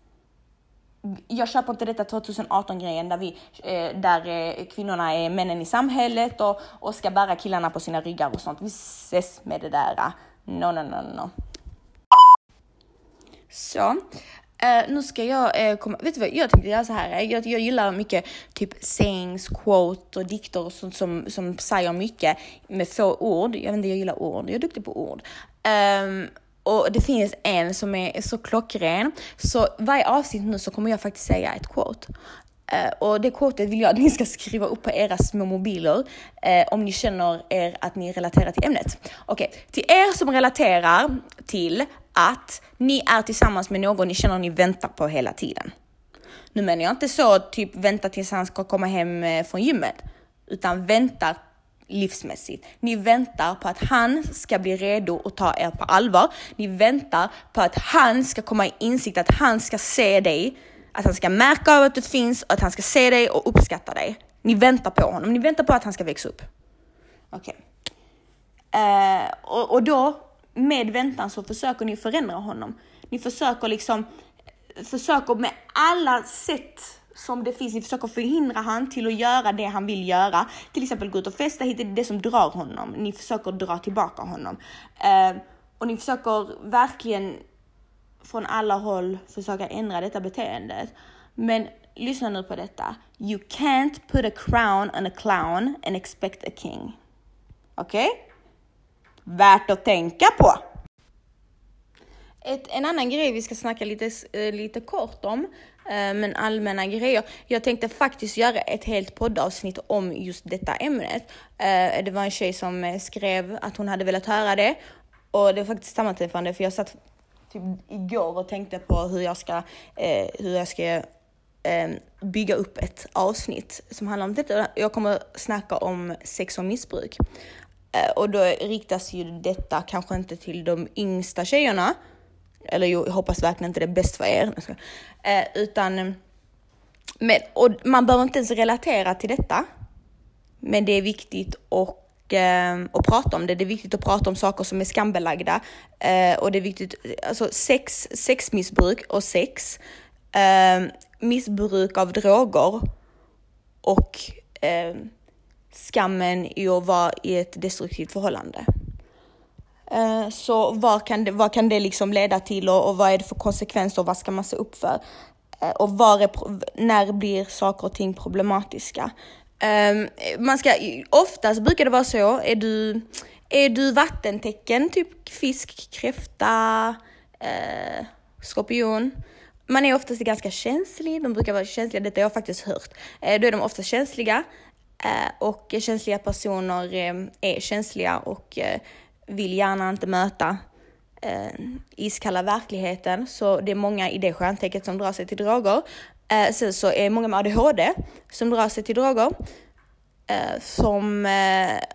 Jag köper inte detta 2018 grejen där, vi, eh, där eh, kvinnorna är männen i samhället och, och ska bära killarna på sina ryggar och sånt. Vi ses med det där. No, no, no, no. Så, Uh, nu ska jag uh, komma, vet du vad, jag tänkte göra så här. Eh, jag, jag gillar mycket typ sayings, quote och dikter och sånt som, som säger mycket med få ord. Jag vet inte, jag gillar ord. Jag är duktig på ord. Um, och det finns en som är så klockren. Så varje avsnitt nu så kommer jag faktiskt säga ett quote. Uh, och det quotet vill jag att ni ska skriva upp på era små mobiler uh, om ni känner er att ni relaterar till ämnet. Okej, okay. till er som relaterar till att ni är tillsammans med någon ni känner ni väntar på hela tiden. Nu menar jag inte så typ vänta tills han ska komma hem eh, från gymmet, utan väntar livsmässigt. Ni väntar på att han ska bli redo och ta er på allvar. Ni väntar på att han ska komma i insikt, att han ska se dig, att han ska märka av att du finns och att han ska se dig och uppskatta dig. Ni väntar på honom, ni väntar på att han ska växa upp. Okej. Okay. Uh, och, och då med väntan så försöker ni förändra honom. Ni försöker liksom, försöker med alla sätt som det finns, ni försöker förhindra han till att göra det han vill göra. Till exempel gå ut och festa hit, det är det som drar honom. Ni försöker dra tillbaka honom. Eh, och ni försöker verkligen från alla håll försöka ändra detta beteendet. Men lyssna nu på detta. You can't put a crown on a clown and expect a king. Okej? Okay? Värt att tänka på. ett, en annan grej vi ska snacka lite, eh, lite kort om, eh, men allmänna grejer. Jag tänkte faktiskt göra ett helt poddavsnitt om just detta ämnet. Eh, det var en tjej som skrev att hon hade velat höra det och det var faktiskt sammanträffande för jag satt typ igår och tänkte på hur jag ska, hur jag ska ehm, bygga upp ett avsnitt som handlar om detta. Jag kommer snacka om sex och missbruk. Eh, och då riktas ju detta kanske inte till de yngsta tjejerna, eller jo, jag hoppas verkligen inte det är bäst för er. Eh, utan, men, och man behöver inte ens relatera till detta. Men det är viktigt och, eh, att prata om det. Det är viktigt att prata om saker som är skambelagda. Eh, och det är viktigt, alltså sex, sexmissbruk och sex, eh, missbruk av droger och eh, skammen i att vara i ett destruktivt förhållande. Eh, så vad kan det, vad kan det liksom leda till och, och vad är det för konsekvenser och vad ska man se upp för? Eh, och var är, när blir saker och ting problematiska? Ehm, man ska, oftast brukar det vara så, är du, är du vattentecken, typ fisk, kräfta, eh, skorpion, man är oftast ganska känslig, de brukar vara känsliga, detta har jag faktiskt hört. Eh, då är de ofta känsliga Eh, och känsliga personer eh, är känsliga och eh, vill gärna inte möta iskalla verkligheten. Så det är många i det stjärntecknet som drar sig till droger. Sen så är det många med ADHD som drar sig till droger. Som,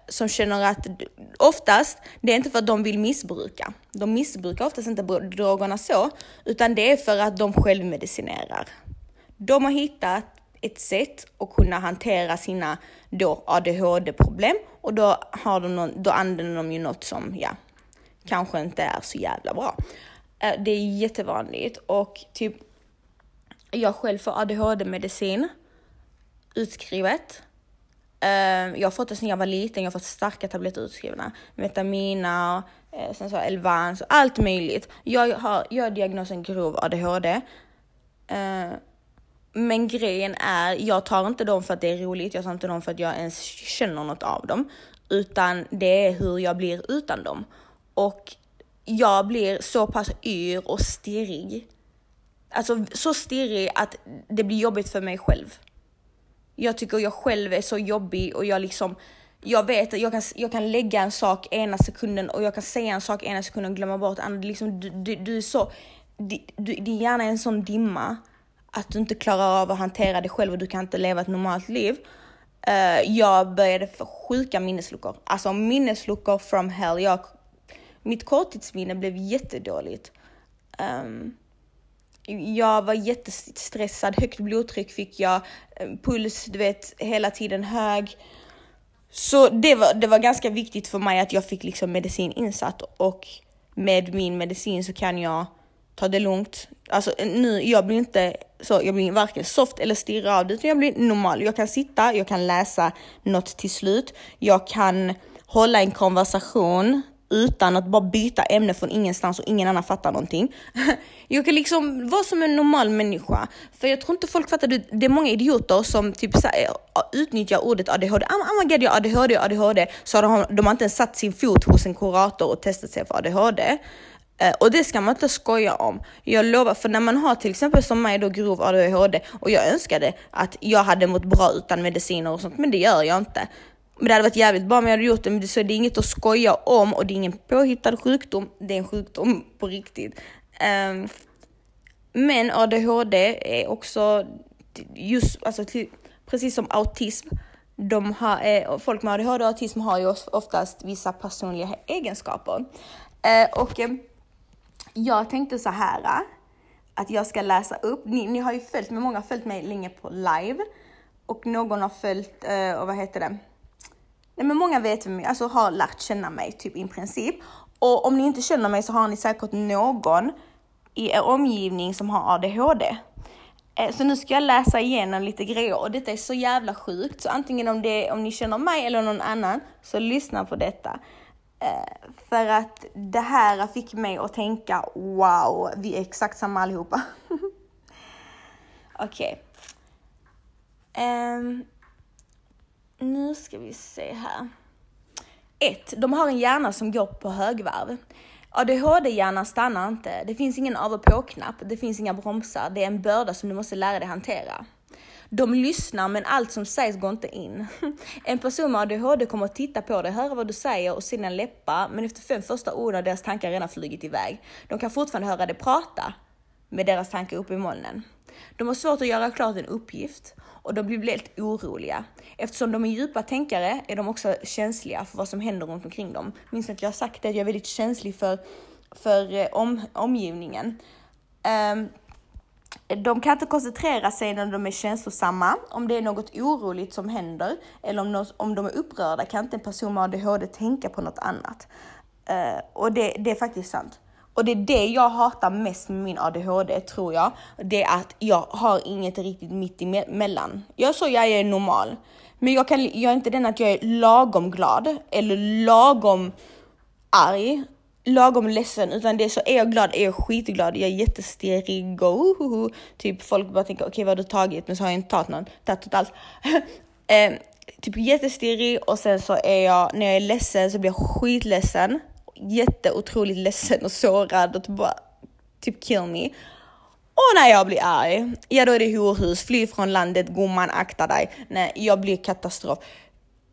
som känner att oftast, det är inte för att de vill missbruka. De missbrukar oftast inte drogerna så, utan det är för att de självmedicinerar. De har hittat ett sätt att kunna hantera sina då ADHD-problem och då, har de någon, då använder de ju något som ja, kanske inte är så jävla bra. Eh, det är jättevanligt och typ jag själv får ADHD-medicin utskrivet. Eh, jag har fått det sedan jag var liten, jag har fått starka tabletter utskrivna. Metamina, eh, sen så Elvans, allt möjligt. Jag har, jag har diagnosen grov ADHD. Men grejen är, jag tar inte dem för att det är roligt, jag tar inte dem för att jag ens känner något av dem. Utan det är hur jag blir utan dem. Och jag blir så pass yr och stirrig. Alltså så stirrig att det blir jobbigt för mig själv. Jag tycker jag själv är så jobbig och jag liksom, jag vet att jag kan, jag kan lägga en sak ena sekunden och jag kan säga en sak ena sekunden och glömma bort andra. Liksom, du, du, du är så, du, du, din hjärna är en sån dimma att du inte klarar av att hantera det själv och du kan inte leva ett normalt liv. Uh, jag började få sjuka minnesluckor. Alltså minnesluckor from hell. Jag, mitt korttidsminne blev jättedåligt. Um, jag var jättestressad, högt blodtryck fick jag, ehm, puls du vet hela tiden hög. Så det var, det var ganska viktigt för mig att jag fick liksom medicin insatt och med min medicin så kan jag ta det lugnt. Alltså nu, jag blir inte så, jag blir varken soft eller stirrig av det, utan jag blir normal. Jag kan sitta, jag kan läsa något till slut, jag kan hålla en konversation utan att bara byta ämne från ingenstans och ingen annan fattar någonting. Jag kan liksom vara som en normal människa. För jag tror inte folk fattar, det är många idioter som typ så här, eh, utnyttjar ordet ADHD. Ah, ah, oh my god, jag har ADHD, ADHD. Så de har de har inte ens satt sin fot hos en kurator och testat sig för ADHD. Eh, och det ska man inte skoja om. Jag lovar, för när man har till exempel som mig då grov ADHD och jag önskade att jag hade mått bra utan mediciner och sånt, men det gör jag inte. Men det hade varit jävligt bra om jag hade gjort det, men det, så det är inget att skoja om och det är ingen påhittad sjukdom, det är en sjukdom på riktigt. Um, men ADHD är också just, alltså till, precis som autism, de har, eh, folk med ADHD och autism har ju oftast vissa personliga egenskaper. Eh, och eh, jag tänkte så här äh, att jag ska läsa upp, ni, ni har ju följt mig, många har följt mig länge på live och någon har följt, uh, och vad heter det? Nej men många vet vem alltså har lärt känna mig typ i princip. Och om ni inte känner mig så har ni säkert någon i er omgivning som har ADHD. Eh, så nu ska jag läsa igenom lite grejer och detta är så jävla sjukt. Så antingen om, det, om ni känner mig eller någon annan, så lyssna på detta. För att det här fick mig att tänka wow, vi är exakt samma allihopa. Okej. Okay. Um, nu ska vi se här. 1. De har en hjärna som går på högvarv. ADHD-hjärnan stannar inte. Det finns ingen av och på-knapp. Det finns inga bromsar. Det är en börda som du måste lära dig hantera. De lyssnar men allt som sägs går inte in. En person med ADHD kommer att titta på dig, höra vad du säger och se dina läppar men efter fem första ord har deras tankar redan flugit iväg. De kan fortfarande höra dig prata med deras tankar uppe i molnen. De har svårt att göra klart en uppgift och de blir helt oroliga. Eftersom de är djupa tänkare är de också känsliga för vad som händer runt omkring dem. Minns att jag har sagt det, att jag är väldigt känslig för, för eh, om, omgivningen. Um, de kan inte koncentrera sig när de är känslosamma. Om det är något oroligt som händer eller om, något, om de är upprörda kan inte en person med ADHD tänka på något annat. Uh, och det, det är faktiskt sant. Och det är det jag hatar mest med min ADHD tror jag. Det är att jag har inget riktigt mitt emellan. Jag så jag är normal. Men jag, kan, jag är inte den att jag är lagom glad eller lagom arg, lagom ledsen, utan det är så är jag glad, är jag skitglad, jag är jättestirrig och uh, uh, uh. typ folk bara tänker okej okay, vad har du tagit? Men så har jag inte tagit någon, tagit alls. eh, typ jättestirrig och sen så är jag, när jag är ledsen så blir jag skitledsen jätteotroligt ledsen och sårad och typ bara typ kill me. Och när jag blir arg, ja då är det horhus, fly från landet, gumman akta dig. Nej, jag blir katastrof.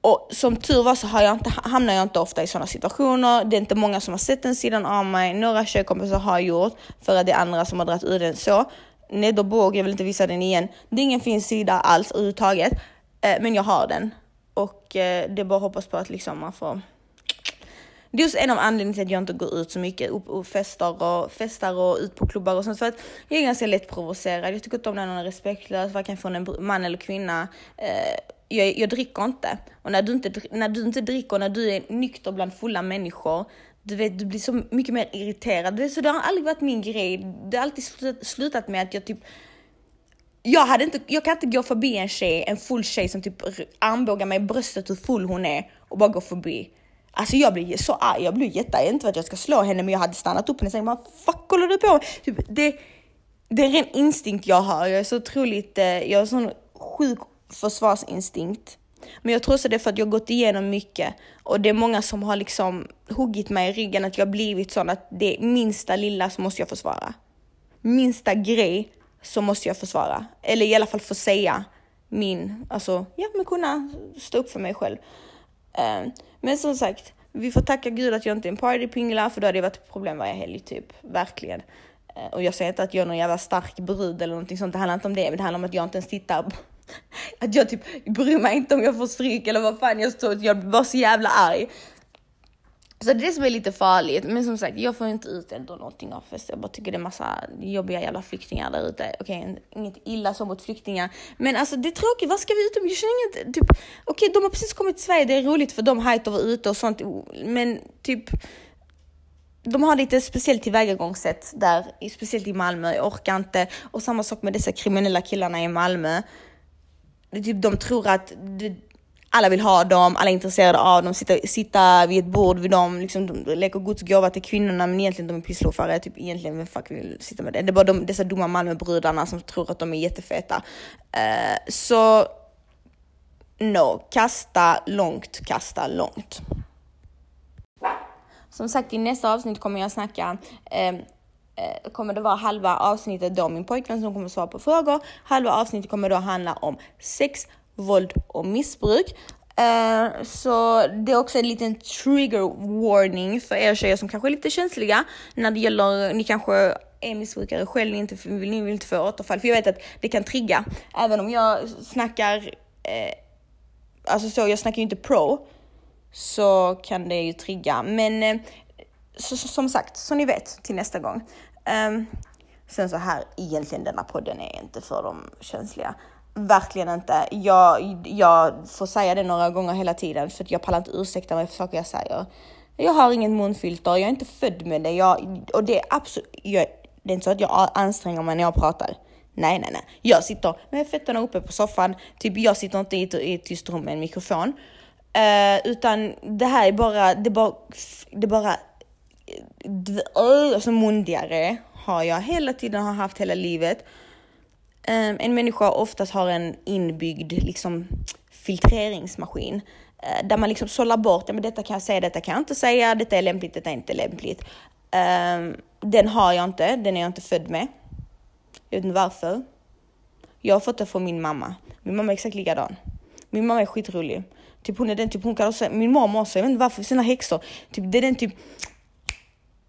Och som tur var så har jag inte, hamnar jag inte ofta i sådana situationer. Det är inte många som har sett den sidan av mig. Några tjejkompisar har gjort för att det är andra som har dragit ur den så. Nej, då jag vill inte visa den igen. Det är ingen fin sida alls överhuvudtaget. Eh, men jag har den. Och eh, det är bara att hoppas på att liksom man får det är just en av anledningarna till att jag inte går ut så mycket och, och festar och festar och ut på klubbar och sånt. För att jag är ganska lätt provocerad. Jag tycker inte om när någon är respektlös, varken från en man eller kvinna. Eh, jag, jag dricker inte. Och när du inte, när du inte dricker, när du är nykter bland fulla människor, du vet, du blir så mycket mer irriterad. Så det har aldrig varit min grej. Det har alltid slutat med att jag typ jag, hade inte, jag kan inte gå förbi en tjej, en full tjej som typ armbågar mig i bröstet hur full hon är och bara gå förbi. Alltså jag blir så arg, jag blir jättearg, inte för att jag ska slå henne men jag hade stannat upp henne och sagt vad fuck håller du på typ, det, det är en ren instinkt jag har, jag är så otroligt, eh, jag är sån sjuk försvarsinstinkt. Men jag tror också det är för att jag gått igenom mycket och det är många som har liksom huggit mig i ryggen att jag blivit sån att det minsta lilla så måste jag försvara. Minsta grej så måste jag försvara. Eller i alla fall få säga min, alltså ja men kunna stå upp för mig själv. Eh, men som sagt, vi får tacka gud att jag inte är en partypingla för då hade det varit ett problem varje helg typ, verkligen. Eh, och jag säger inte att jag är någon jävla stark brud eller någonting sånt, det handlar inte om det, men det handlar om att jag inte ens tittar att jag typ bryr mig inte om jag får stryk eller vad fan jag står jag blir bara så jävla arg. Så det är det som är lite farligt. Men som sagt, jag får inte ut ändå någonting av fest. Jag bara tycker det är massa jobbiga jävla flyktingar där ute. Okej, okay, inget illa så mot flyktingar. Men alltså det är tråkigt, vad ska vi ut om? Jag känner inget, typ, okej okay, de har precis kommit till Sverige, det är roligt för de här att vara ute och sånt. Men typ, de har lite speciellt tillvägagångssätt där, speciellt i Malmö. Jag orkar inte. Och samma sak med dessa kriminella killarna i Malmö det Typ, de tror att alla vill ha dem, alla är intresserade av dem, sitta, sitta vid ett bord vid dem, liksom, de leker Guds gåva till kvinnorna men egentligen de är pissluffare, typ egentligen vem fuck vill sitta med det? Det är bara de, dessa dumma Malmöbrudarna som tror att de är jättefeta. Uh, så no, kasta långt, kasta långt. Som sagt i nästa avsnitt kommer jag snacka eh, Eh, kommer det vara halva avsnittet då min pojkvän som kommer svara på frågor. Halva avsnittet kommer då handla om sex, våld och missbruk. Uh, så det är också en liten trigger warning för er tjejer som kanske är lite känsliga när det gäller, ni kanske är missbrukare själv, ni, inte, vill, ni vill inte få återfall. För jag vet att det kan trigga. Även om jag snackar, uh, alltså så, jag snackar ju inte pro, så kan det ju trigga. Men uh, så, så, som sagt, så ni vet till nästa gång. Um, sen så här, egentligen denna podden är inte för de känsliga. Verkligen inte. Jag, jag får säga det några gånger hela tiden för att jag pallar inte ursäkta mig för saker jag säger. Jag har ingen munfilter, jag är inte född med det. Jag, och det är absolut, jag, det är inte så att jag anstränger mig när jag pratar. Nej, nej, nej. Jag sitter med fötterna uppe på soffan. Typ jag sitter inte i, i ett tyst rum med en mikrofon. Uh, utan det här är bara, det bara, det bara, alltså mundigare har jag hela tiden har haft hela livet. Ehm, en människa oftast har en inbyggd liksom, filtreringsmaskin eh, där man liksom sållar bort, ja, men detta kan jag säga, detta kan jag inte säga, detta är lämpligt, detta är inte lämpligt. Ehm, den har jag inte, den är jag inte född med. Jag vet inte varför. Jag har fått det från min mamma. Min mamma är exakt likadan. Min mamma är skitrolig. Typ hon är den typ, hon kan också, min mamma också, jag vet inte varför, sina häxor. Typ, det är den typ,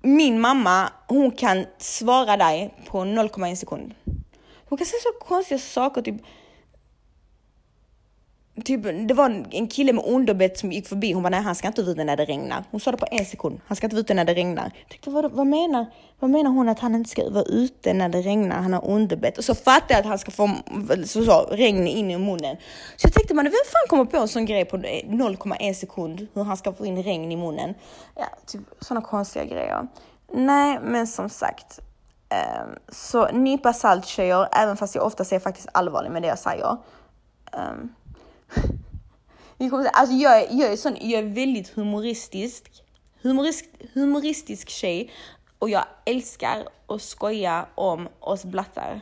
min mamma, hon kan svara dig på 0,1 sekund. Hon kan säga så konstiga saker, typ Typ, det var en kille med underbett som gick förbi. Hon bara, nej han ska inte vara ute när det regnar. Hon sa det på en sekund. Han ska inte vara ute när det regnar. Jag tänkte, vad, vad, menar, vad menar hon att han inte ska vara ute när det regnar? Han har underbett. Och så fattade jag att han ska få så, så, regn in i munnen. Så jag tänkte, man, vem fan kommer på en sån grej på eh, 0,1 sekund? Hur han ska få in regn i munnen. Ja, typ sådana konstiga grejer. Nej, men som sagt. Um, så nypa salt tjejer, även fast jag ofta är faktiskt allvarlig med det jag säger. Um, alltså jag, är, jag, är sån, jag är väldigt humoristisk. Humorist, humoristisk tjej och jag älskar att skoja om oss blattar.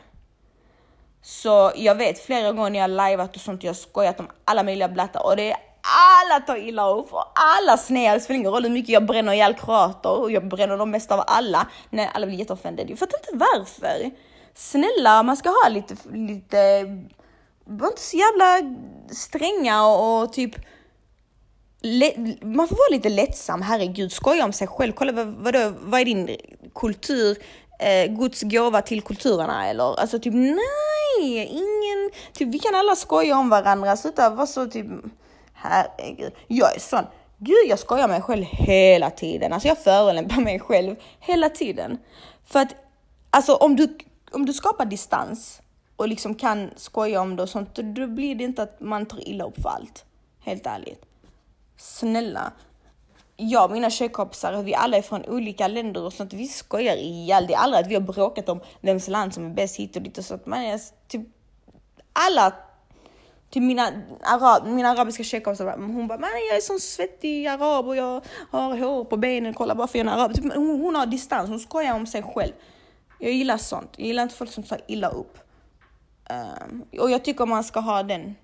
Så jag vet flera gånger när jag liveat och sånt, jag har skojat om alla möjliga blattar och det är alla tar illa upp och alla snear. Det spelar ingen roll hur mycket jag bränner ihjäl kroater och jag bränner dem mest av alla. Nej, alla blir jätteoffended. Jag fattar inte varför. Snälla, man ska ha lite, lite var inte så jävla stränga och, och typ man får vara lite lättsam, herregud, skoja om sig själv. Kolla vad, vadå, vad är din kultur, eh, Guds gåva till kulturerna eller? Alltså typ nej, ingen, typ vi kan alla skoja om varandra, sluta vara så typ, herregud. Jag är sån, gud jag skojar mig själv hela tiden, alltså jag förolämpar mig själv hela tiden. För att, alltså om du, om du skapar distans, och liksom kan skoja om det och sånt, då blir det inte att man tar illa upp för allt. Helt ärligt. Snälla. Jag och mina tjejkompisar, vi alla är från olika länder och sånt, vi skojar ihjäl. Det är aldrig att vi har bråkat om vems land som är bäst hit och dit och sånt. Man är typ alla till mina, arab, mina arabiska tjejkompisar, hon bara, jag är sån svettig arab och jag har hår på benen, kolla bara för jag är en arab. Typ, hon, hon har distans, hon skojar om sig själv. Jag gillar sånt. Jag gillar inte folk som tar illa upp. Um, och jag tycker man ska ha den,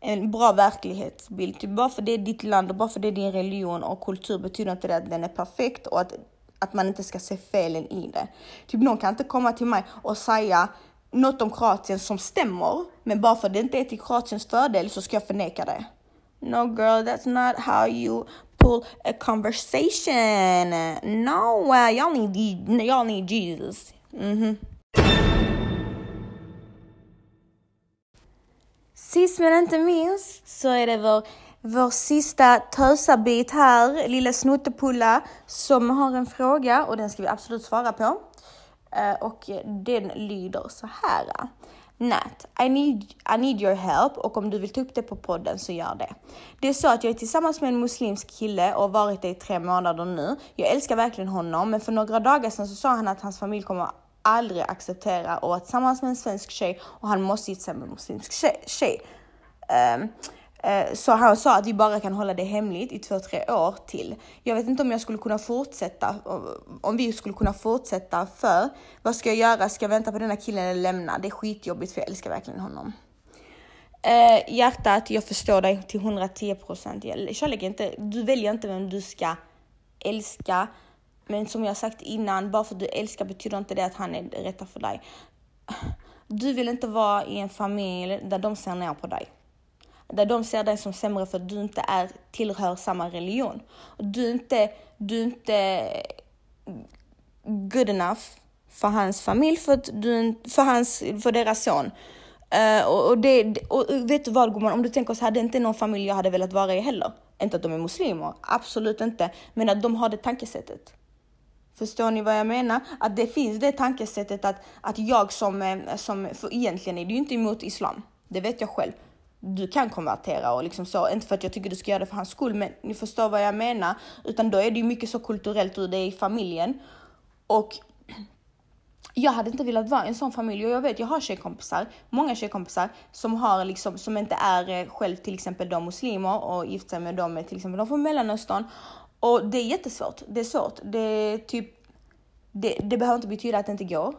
en bra verklighetsbild. Typ bara för det är ditt land och bara för det är din religion och kultur betyder inte det att den är perfekt och att, att man inte ska se felen i det. Typ någon kan inte komma till mig och säga något om Kroatien som stämmer, men bara för att det inte är till Kroatiens fördel så ska jag förneka det. No girl, that's not how you pull a conversation. No, uh, y'all need, y'all need Jesus. Mm -hmm. Sist men inte minst så är det vår, vår sista tösarbit här, lilla snuttepulla, som har en fråga och den ska vi absolut svara på. Eh, och den lyder så här. Nat, I need, I need your help och om du vill ta upp det på podden så gör det. Det är så att jag är tillsammans med en muslimsk kille och har varit det i tre månader nu. Jag älskar verkligen honom men för några dagar sedan så sa han att hans familj kommer aldrig acceptera att vara tillsammans med en svensk tjej och han måste gifta sig med en muslimsk tjej. tjej. Um, uh, så han sa att vi bara kan hålla det hemligt i två, tre år till. Jag vet inte om jag skulle kunna fortsätta, om vi skulle kunna fortsätta för vad ska jag göra? Ska jag vänta på denna killen eller lämna? Det är skitjobbigt för jag älskar verkligen honom. Uh, hjärtat, jag förstår dig till 110 procent. Kärlek är inte, du väljer inte vem du ska älska. Men som jag sagt innan, bara för att du älskar betyder inte det att han är rätta för dig. Du vill inte vara i en familj där de ser ner på dig. Där de ser dig som sämre för att du inte är, tillhör samma religion. Du är inte, du är inte good enough för hans familj, för, att du, för, hans, för deras son. Uh, och, det, och vet du vad gumman, om du tänker så här, det är inte någon familj jag hade velat vara i heller. Inte att de är muslimer, absolut inte. Men att de har det tankesättet. Förstår ni vad jag menar? Att det finns det tankesättet att, att jag som, eh, som, för egentligen är det ju inte emot islam. Det vet jag själv. Du kan konvertera och liksom så, inte för att jag tycker du ska göra det för hans skull, men ni förstår vad jag menar. Utan då är det ju mycket så kulturellt och det är i familjen. Och jag hade inte velat vara i en sån familj och jag vet, jag har tjejkompisar, många tjejkompisar som har liksom, som inte är eh, själv till exempel de muslimer och gift sig med dem eh, till exempel de från Mellanöstern och det är jättesvårt. Det är svårt. Det är typ, det, det behöver inte betyda att det inte går.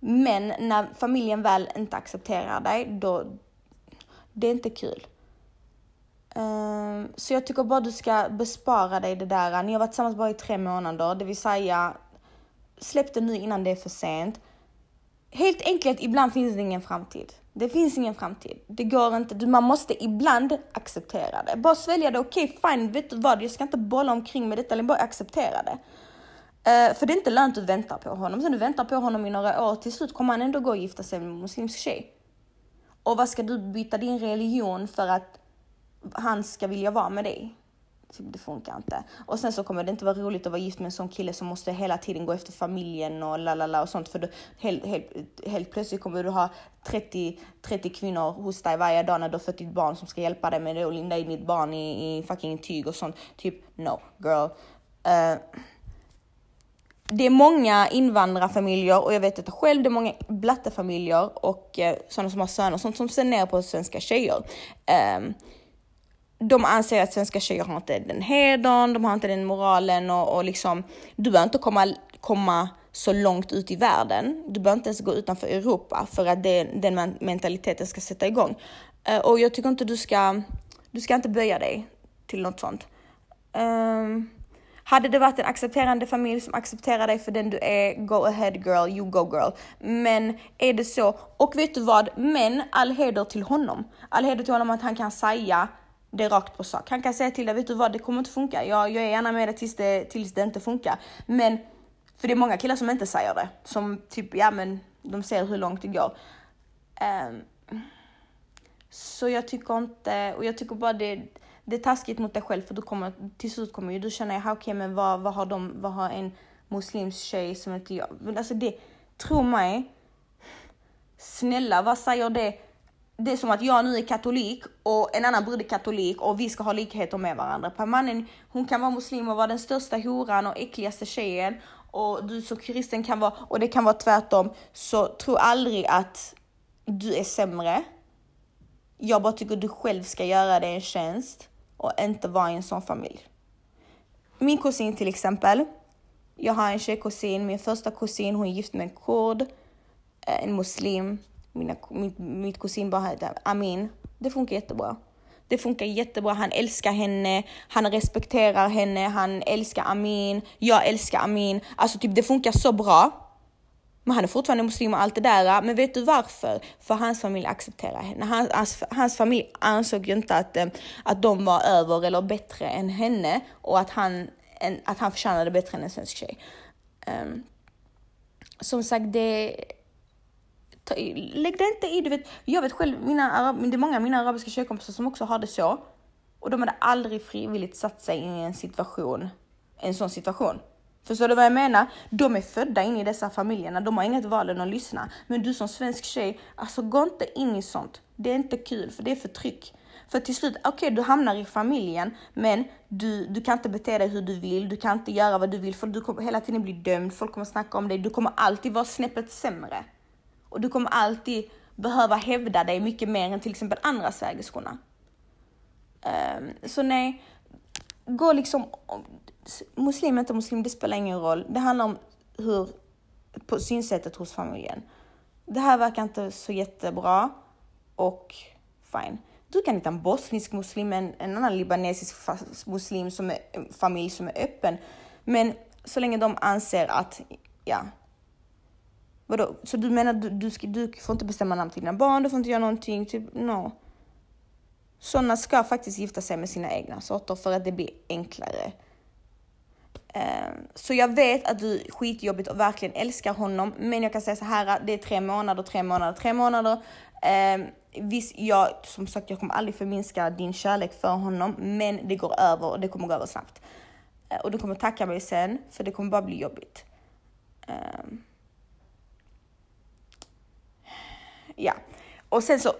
Men när familjen väl inte accepterar dig, då, det är inte kul. Um, så jag tycker bara du ska bespara dig det där. Ni har varit tillsammans bara i tre månader, det vill säga släpp det nu innan det är för sent. Helt enkelt, ibland finns det ingen framtid. Det finns ingen framtid. Det går inte. Man måste ibland acceptera det. Bara svälja det. Okej, okay, fine. Vet du vad? Jag ska inte bolla omkring med detta. Bara acceptera det. Uh, för det är inte lönt att vänta på honom. Sen du väntar på honom i några år. Till slut kommer han ändå gå och gifta sig med en muslimsk tjej. Och vad ska du byta din religion för att han ska vilja vara med dig? Typ, det funkar inte. Och sen så kommer det inte vara roligt att vara gift med en sån kille som måste hela tiden gå efter familjen och lalala och sånt. För du, helt, helt, helt plötsligt kommer du ha 30, 30 kvinnor hos dig varje dag när du har fött ditt barn som ska hjälpa dig med det och linda in ditt barn i, i fucking tyg och sånt. Typ, no girl. Uh, det är många invandrarfamiljer och jag vet detta själv, det är många blattefamiljer och eh, sådana som har söner sånt som ser ner på svenska tjejer. Um, de anser att svenska tjejer har inte den hedern, de har inte den moralen och, och liksom, du behöver inte komma, komma så långt ut i världen. Du behöver inte ens gå utanför Europa för att det, den mentaliteten ska sätta igång. Uh, och jag tycker inte du ska, du ska inte böja dig till något sånt. Um, hade det varit en accepterande familj som accepterar dig för den du är, go ahead girl, you go girl. Men är det så, och vet du vad? Men all heder till honom. All heder till honom att han kan säga det rakt på sak. Han kan säga till dig, vet du vad, det kommer inte funka. Jag, jag är gärna med dig tills, det tills det inte funkar. Men, för det är många killar som inte säger det. Som typ, ja men de ser hur långt det går. Um, så jag tycker inte, och jag tycker bara det, det är taskigt mot dig själv för du kommer, till slut kommer ju du känna, okej okay, men vad, vad har de, vad har en muslimsk tjej som inte jag, men alltså det, tro mig, snälla vad säger det det är som att jag nu är katolik och en annan brud är katolik och vi ska ha likheter med varandra. På mannen, hon kan vara muslim och vara den största horan och äckligaste tjejen och du som kristen kan vara, och det kan vara tvärtom. Så tro aldrig att du är sämre. Jag bara tycker du själv ska göra dig en tjänst och inte vara i en sån familj. Min kusin till exempel. Jag har en tjejkusin, min första kusin, hon är gift med en kurd, eh, en muslim mina, mitt, mitt kusinbarn heter Amin. Det funkar jättebra. Det funkar jättebra. Han älskar henne, han respekterar henne, han älskar Amin, jag älskar Amin. Alltså typ det funkar så bra. Men han är fortfarande muslim och allt det där. Äh, men vet du varför? För hans familj accepterar henne. Hans, hans, hans familj ansåg ju inte att, äh, att de var över eller bättre än henne och att han, en, att han förtjänade bättre än en svensk tjej. Um, som sagt, det Ta, lägg det inte i, du vet. Jag vet själv, mina, det är många av mina arabiska tjejkompisar som också har det så. Och de hade aldrig frivilligt satt sig in i en situation, en sån situation. Förstår du vad jag menar? De är födda in i dessa familjerna, de har inget val än att lyssna. Men du som svensk tjej, alltså gå inte in i sånt. Det är inte kul, för det är förtryck. För till slut, okej okay, du hamnar i familjen, men du, du kan inte bete dig hur du vill, du kan inte göra vad du vill, för du kommer hela tiden bli dömd, folk kommer snacka om dig, du kommer alltid vara snäppet sämre. Och du kommer alltid behöva hävda dig mycket mer än till exempel andra svägerskorna. Um, så nej, gå liksom, muslim inte muslim, det spelar ingen roll. Det handlar om hur, på synsättet hos familjen. Det här verkar inte så jättebra och fine. Du kan hitta en bosnisk muslim, en, en annan libanesisk muslim som är familj som är öppen. Men så länge de anser att, ja, Vadå? Så du menar du, du, ska, du får inte bestämma namn till dina barn, du får inte göra någonting, typ no. Sådana ska faktiskt gifta sig med sina egna sorter för att det blir enklare. Ehm, så jag vet att du skitjobbigt och verkligen älskar honom, men jag kan säga så här, det är tre månader, tre månader, tre månader. Ehm, visst, jag, som sagt, jag kommer aldrig förminska din kärlek för honom, men det går över och det kommer gå över snabbt. Ehm, och du kommer tacka mig sen, för det kommer bara bli jobbigt. Uh, Ja. Och sen så,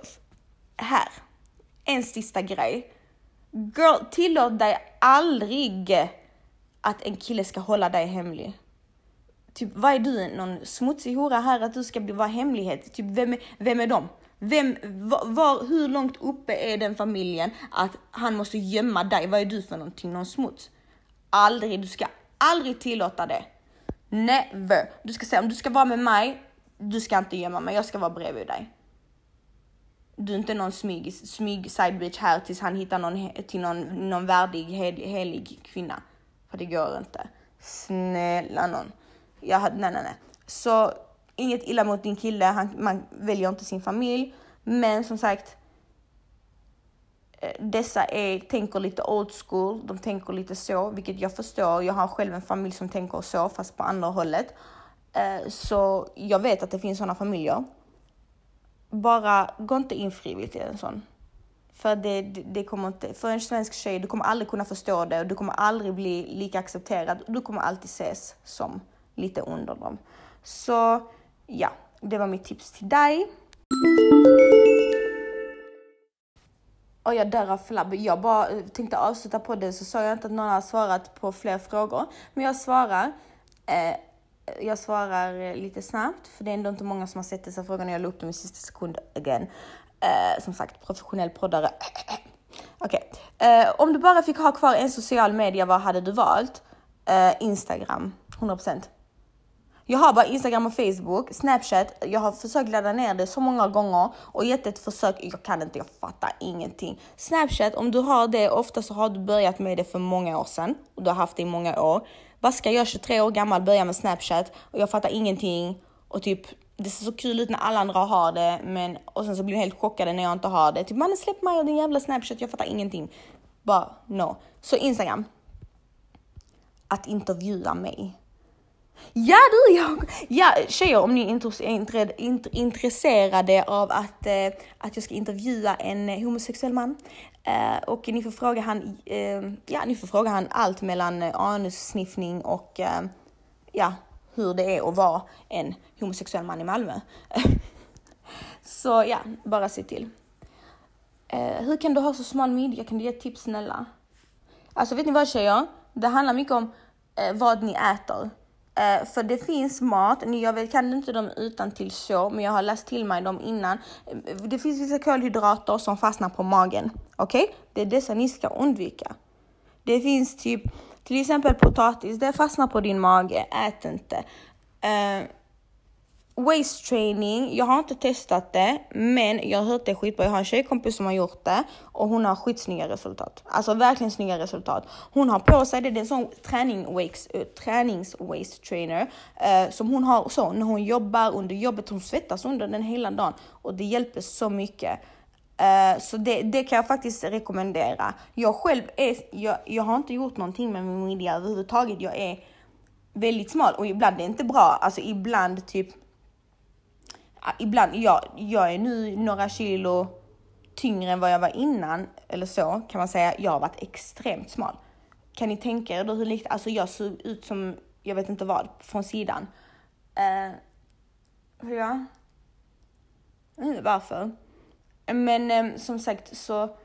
här. En sista grej. Girl, tillåt dig aldrig att en kille ska hålla dig hemlig. Typ, vad är du? Någon smutsig hora här att du ska bli, vara hemlighet? Typ, vem är, vem är de? Vem, var, var, hur långt uppe är den familjen att han måste gömma dig? Vad är du för någonting? Någon smuts? Aldrig, du ska aldrig tillåta det. Never. Du ska säga om du ska vara med mig, du ska inte gömma mig, jag ska vara bredvid dig. Du är inte någon smyg, smyg sidebitch här tills han hittar någon, till någon, någon värdig, hel, helig kvinna. För det går inte. Snälla någon. jag hade, nej nej nej. Så inget illa mot din kille, han, man väljer inte sin familj. Men som sagt, eh, dessa är, tänker lite old school, de tänker lite så, vilket jag förstår. Jag har själv en familj som tänker så, fast på andra hållet. Eh, så jag vet att det finns sådana familjer. Bara gå inte in frivilligt i en sån. För det, det, kommer inte, för en svensk tjej, du kommer aldrig kunna förstå det och du kommer aldrig bli lika accepterad. Du kommer alltid ses som lite under dem. Så ja, det var mitt tips till dig. Och jag dör av flabb. Jag bara eh, tänkte avsluta podden, så sa jag inte att någon har svarat på fler frågor. Men jag svarar. Eh, jag svarar eh, lite snabbt för det är ändå inte många som har sett dessa frågor när jag la upp dem i sista sekund again. Uh, som sagt, professionell poddare. Okej, okay. Uh, om du bara fick ha kvar en social media, vad hade du valt? Uh, Instagram, 100%. Jag har bara Instagram och Facebook, Snapchat. Jag har försökt ladda ner det så många gånger och gett ett försök. Jag kan inte, jag fattar ingenting. Snapchat, om du har det, ofta så har du börjat med det för många år sedan och du har haft det i många år. Vad ska jag 23 år gammal börja med Snapchat och jag fattar ingenting och typ det ser så kul ut när alla andra har det, men och sen så blir jag helt chockad när jag inte har det. Typ mannen släpp mig och din jävla Snapchat, jag fattar ingenting. Bara no. Så Instagram. Att intervjua mig. Ja du, jag, ja tjejer om ni är intresserade av att, eh, att jag ska intervjua en eh, homosexuell man eh, och ni får fråga han, eh, ja ni får fråga han allt mellan eh, anussniffning och eh, ja, hur det är att vara en homosexuell man i Malmö. så ja, bara se till. Eh, hur kan du ha så smal midja? Kan du ge tips snälla? Alltså vet ni vad tjejer? Det handlar mycket om eh, vad ni äter. Uh, för det finns mat, jag vet, kan inte dem utan till så, men jag har läst till mig dem innan. Eh, det finns vissa kolhydrater som fastnar på magen. Okej? Okay? Det är dessa ni ska undvika. Det finns typ, till exempel potatis, det fastnar på din mage, ät inte. Uh, Waist training, jag har inte testat det, men jag har hört det skitbra. Jag har en tjejkompis som har gjort det och hon har skitsnygga resultat. Alltså verkligen snygga resultat. Hon har på sig det, det är en sån träning wakes, uh, tränings waist trainer uh, som hon har så när hon jobbar under jobbet. Hon svettas under den hela dagen och det hjälper så mycket. Uh, så det, det, kan jag faktiskt rekommendera. Jag själv är, jag, jag har inte gjort någonting med min midja överhuvudtaget. Jag är väldigt smal och ibland är det inte bra. Alltså ibland typ Ah, ibland, jag, jag är nu några kilo tyngre än vad jag var innan, eller så kan man säga. Jag har varit extremt smal. Kan ni tänka er då hur likt, alltså jag såg ut som, jag vet inte vad, från sidan. Eh, uh, ja. Jag vet inte varför. Men um, som sagt så,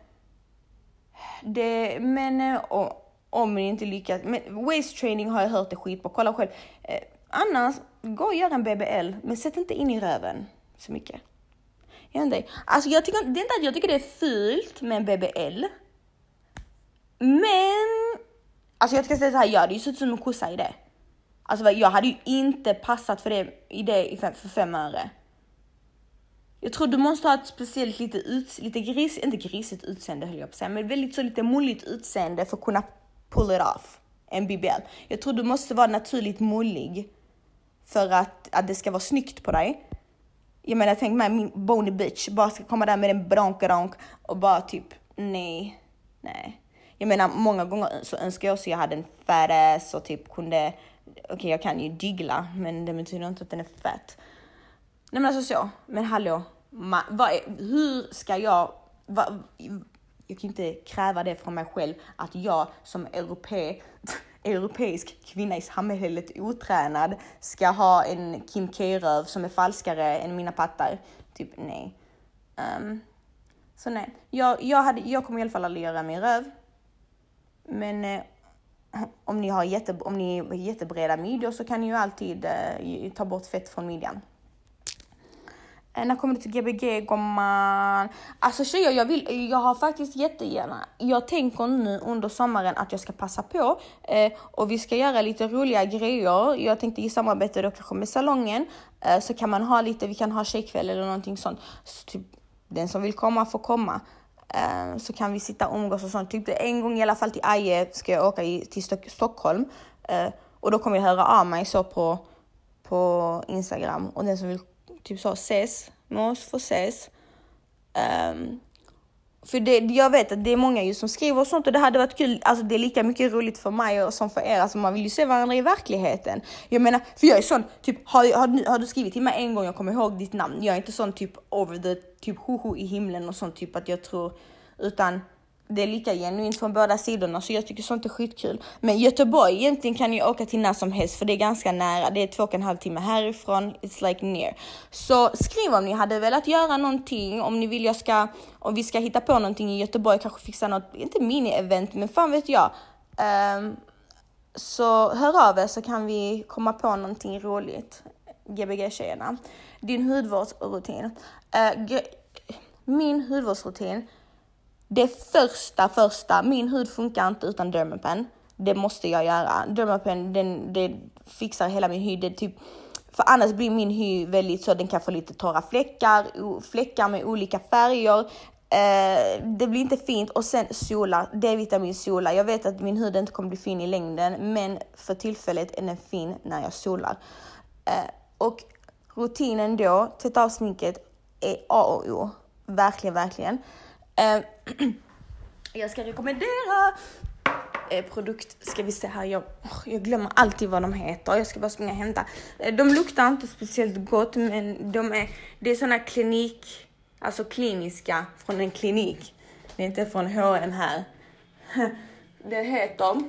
det, men uh, om ni inte lyckas, men waist training har jag hört är skitbra, kolla själv. Uh, annars, gå och gör en BBL, men sätt inte in i röven så mycket. Jag inte. Alltså jag tycker, det är inte att jag tycker det är fult med en BBL. Men, alltså jag ska säga så här, jag hade ju sett ut som en kossa i det. Alltså jag hade ju inte passat för det i det för fem öre. Jag tror du måste ha ett speciellt lite, ut, lite gris, inte grisigt utseende höll jag på att säga, men väldigt så lite mulligt utseende för att kunna pull it off en BBL. Jag tror du måste vara naturligt mullig för att, att det ska vara snyggt på dig. Jag menar tänk mig min bony bitch bara ska komma där med en bronkeronk och bara typ nej, nej. Jag menar många gånger så önskar jag också jag hade en fat ass och typ kunde, okej okay, jag kan ju diggla men det betyder inte att den är fett. Nej men alltså så, men hallå, ma, vad är, hur ska jag, vad, jag kan inte kräva det från mig själv att jag som europé europeisk kvinna i samhället otränad ska ha en Kim K-röv som är falskare än mina pattar. Typ nej. Um, så nej, jag, jag, hade, jag kommer i alla fall aldrig göra min röv. Men eh, om ni har jätte, om ni har jättebreda midjor så kan ni ju alltid eh, ta bort fett från midjan. Eh, när kommer du till Gbg gumman? Alltså tjejer, jag, vill, jag har faktiskt jättegärna, jag tänker nu under sommaren att jag ska passa på eh, och vi ska göra lite roliga grejer. Jag tänkte i samarbete då kanske med salongen eh, så kan man ha lite, vi kan ha tjejkväll eller någonting sånt. Så typ, den som vill komma får komma. Eh, så kan vi sitta och umgås och sånt. Typ en gång i alla fall till Aje ska jag åka i, till Stock Stockholm eh, och då kommer jag höra av mig så på på Instagram och den som vill typ så ses med oss får ses. Um, för det, jag vet att det är många ju som skriver och sånt och det hade varit kul. Alltså det är lika mycket roligt för mig som för er. Alltså man vill ju se varandra i verkligheten. Jag menar, för jag är sån, typ har, har, har du skrivit till mig en gång, jag kommer ihåg ditt namn. Jag är inte sån typ over the, typ hoho i himlen och sånt typ att jag tror, utan det är lika genuint från båda sidorna så jag tycker sånt är skitkul. Men Göteborg egentligen kan jag åka till när som helst för det är ganska nära. Det är två och en halv timme härifrån. It's like near. Så skriv om ni hade velat göra någonting, om ni vill jag ska, om vi ska hitta på någonting i Göteborg, kanske fixa något, inte mini-event, men fan vet jag. Um, så hör av er så kan vi komma på någonting roligt. Gbg-tjejerna. Din hudvårdsrutin. Uh, min hudvårdsrutin det första, första, min hud funkar inte utan Dermapen. Det måste jag göra. Dermapen, den, det fixar hela min hy. Det typ, för annars blir min hy väldigt så, den kan få lite torra fläckar, fläckar med olika färger. Eh, det blir inte fint och sen sola, D-vitamin sola. Jag vet att min hud inte kommer bli fin i längden, men för tillfället är den fin när jag solar. Eh, och rutinen då, tvätta av sminket, är A och O. Verkligen, verkligen. Eh, jag ska rekommendera eh, produkt, ska vi se här, jag, jag glömmer alltid vad de heter. Jag ska bara springa och hämta. Eh, de luktar inte speciellt gott, men de är, det är såna klinik, alltså kliniska från en klinik. Det är inte från H&M här. Det heter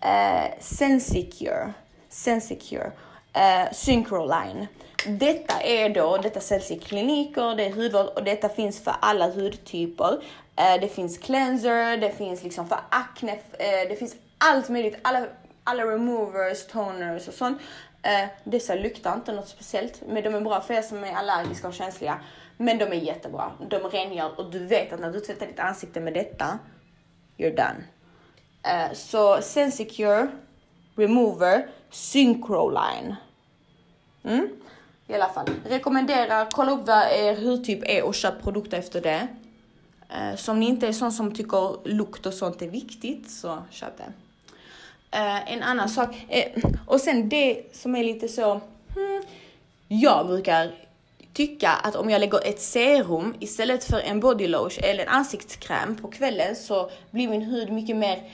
eh, Sensicure. Sensicure. Eh, Synchroline. Detta är då, detta säljs i kliniker, det är hudvård och detta finns för alla hudtyper. Eh, det finns cleanser, det finns liksom för akne, eh, det finns allt möjligt, alla, alla removers, toners och sånt. Eh, dessa luktar inte något speciellt, men de är bra för er som är allergiska och känsliga. Men de är jättebra. De rengör och du vet att när du tvättar ditt ansikte med detta, you're done. Eh, så Sensecure, Remover Synchroline. Mm i alla fall. Rekommenderar, kolla upp vad er hudtyp är och köp produkter efter det. Eh, så om ni inte är sån som tycker lukt och sånt är viktigt så köp det. Eh, en annan sak, eh, och sen det som är lite så, hmm, jag brukar tycka att om jag lägger ett serum istället för en body lotion eller en ansiktskräm på kvällen så blir min hud mycket mer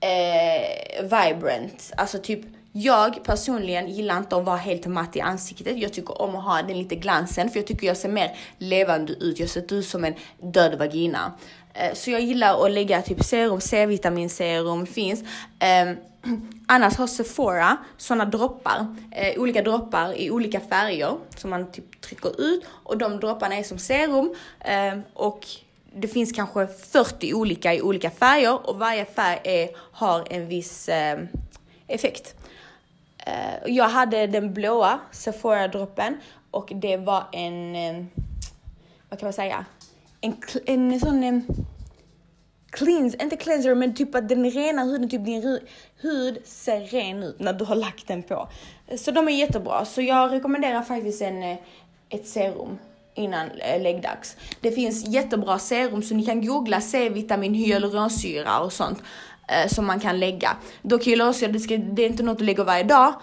eh, vibrant. Alltså typ jag personligen gillar inte att vara helt matt i ansiktet. Jag tycker om att ha den lite glansen för jag tycker jag ser mer levande ut. Jag ser ut som en död vagina. Eh, så jag gillar att lägga typ serum, C-vitaminserum finns. Ehm, annars har Sephora sådana droppar, eh, olika droppar i olika färger som man typ trycker ut och de dropparna är som serum ehm, och det finns kanske 40 olika i olika färger och varje färg är, har en viss ehm, effekt. Uh, jag hade den blåa Sephora-droppen och det var en, um, vad kan man säga, en, en sån um, cleans, inte cleanser men typ att den rena huden, typ din hud ser ren ut när du har lagt den på. Så de är jättebra, så jag rekommenderar faktiskt en, ett serum innan läggdags. Det finns jättebra serum så ni kan googla C-vitamin, hyaluronsyra och sånt eh, som man kan lägga. Dock hyaluronsyra, det, det är inte något du lägger varje dag,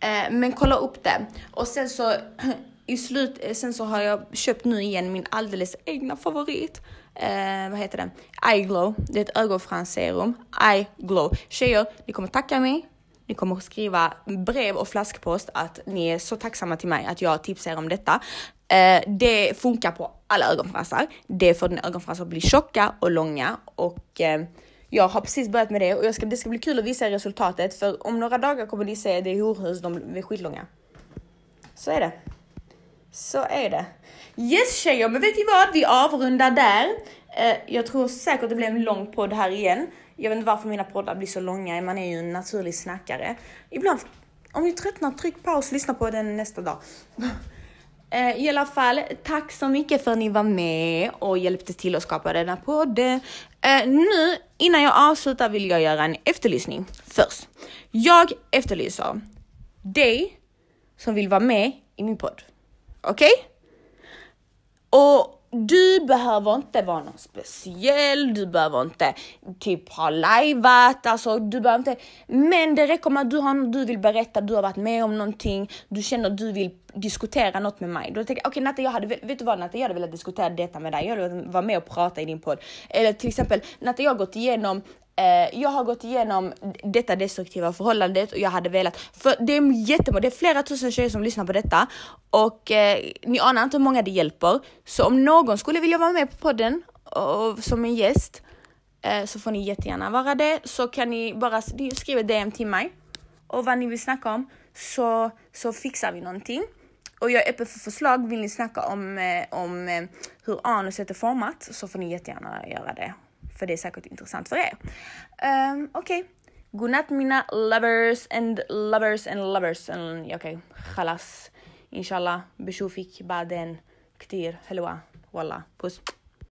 eh, men kolla upp det. Och sen så i slut, eh, sen så har jag köpt nu igen min alldeles egna favorit. Eh, vad heter den? Eye Glow. Det är ett ögonfransserum. Eye Glow. Tjejer, ni kommer tacka mig. Ni kommer skriva brev och flaskpost att ni är så tacksamma till mig att jag tipsar om detta. Eh, det funkar på alla ögonfransar. Det får dina ögonfransar att bli tjocka och långa och eh, jag har precis börjat med det och jag ska, det ska bli kul att visa resultatet för om några dagar kommer ni se det horhus, de är skitlånga. Så är det. Så är det. Yes tjejer, men vet ni vad? Vi avrundar där. Eh, jag tror säkert det blir en lång podd här igen. Jag vet inte varför mina poddar blir så långa, man är ju en naturlig snackare. Ibland, om ni tröttnar, tryck paus, lyssna på den nästa dag. Eh, I alla fall, tack så mycket för att ni var med och hjälpte till att skapa denna podd. Eh, nu, innan jag avslutar vill jag göra en efterlysning först. Jag efterlyser dig som vill vara med i min podd. Okej? Okay? Och du behöver inte vara någon speciell, du behöver inte typ ha lajvat, alltså du behöver inte. Men det räcker med att du har du vill berätta, du har varit med om någonting, du känner att du vill diskutera något med mig. Då tänker jag, okej okay, Natte, jag hade, vet du vad Natte, jag hade velat diskutera detta med dig, jag hade velat vara med och prata i din podd. Eller till exempel, Natte, jag har gått igenom Eh, jag har gått igenom detta destruktiva förhållandet och jag hade velat, för det är jättemånga, det är flera tusen tjejer som lyssnar på detta och eh, ni anar inte hur många det hjälper. Så om någon skulle vilja vara med på podden och, som en gäst eh, så får ni jättegärna vara det. Så kan ni bara skriva DM till mig och vad ni vill snacka om så, så fixar vi någonting. Och jag är öppen för förslag. Vill ni snacka om, eh, om eh, hur anuset är format så får ni jättegärna göra det för det är säkert intressant för er. Um, Okej, okay. godnatt mina lovers and lovers and lovers. Okej, okay. خلاص. Inshallah, بشوفك بعدين كتير حلوة والله puss.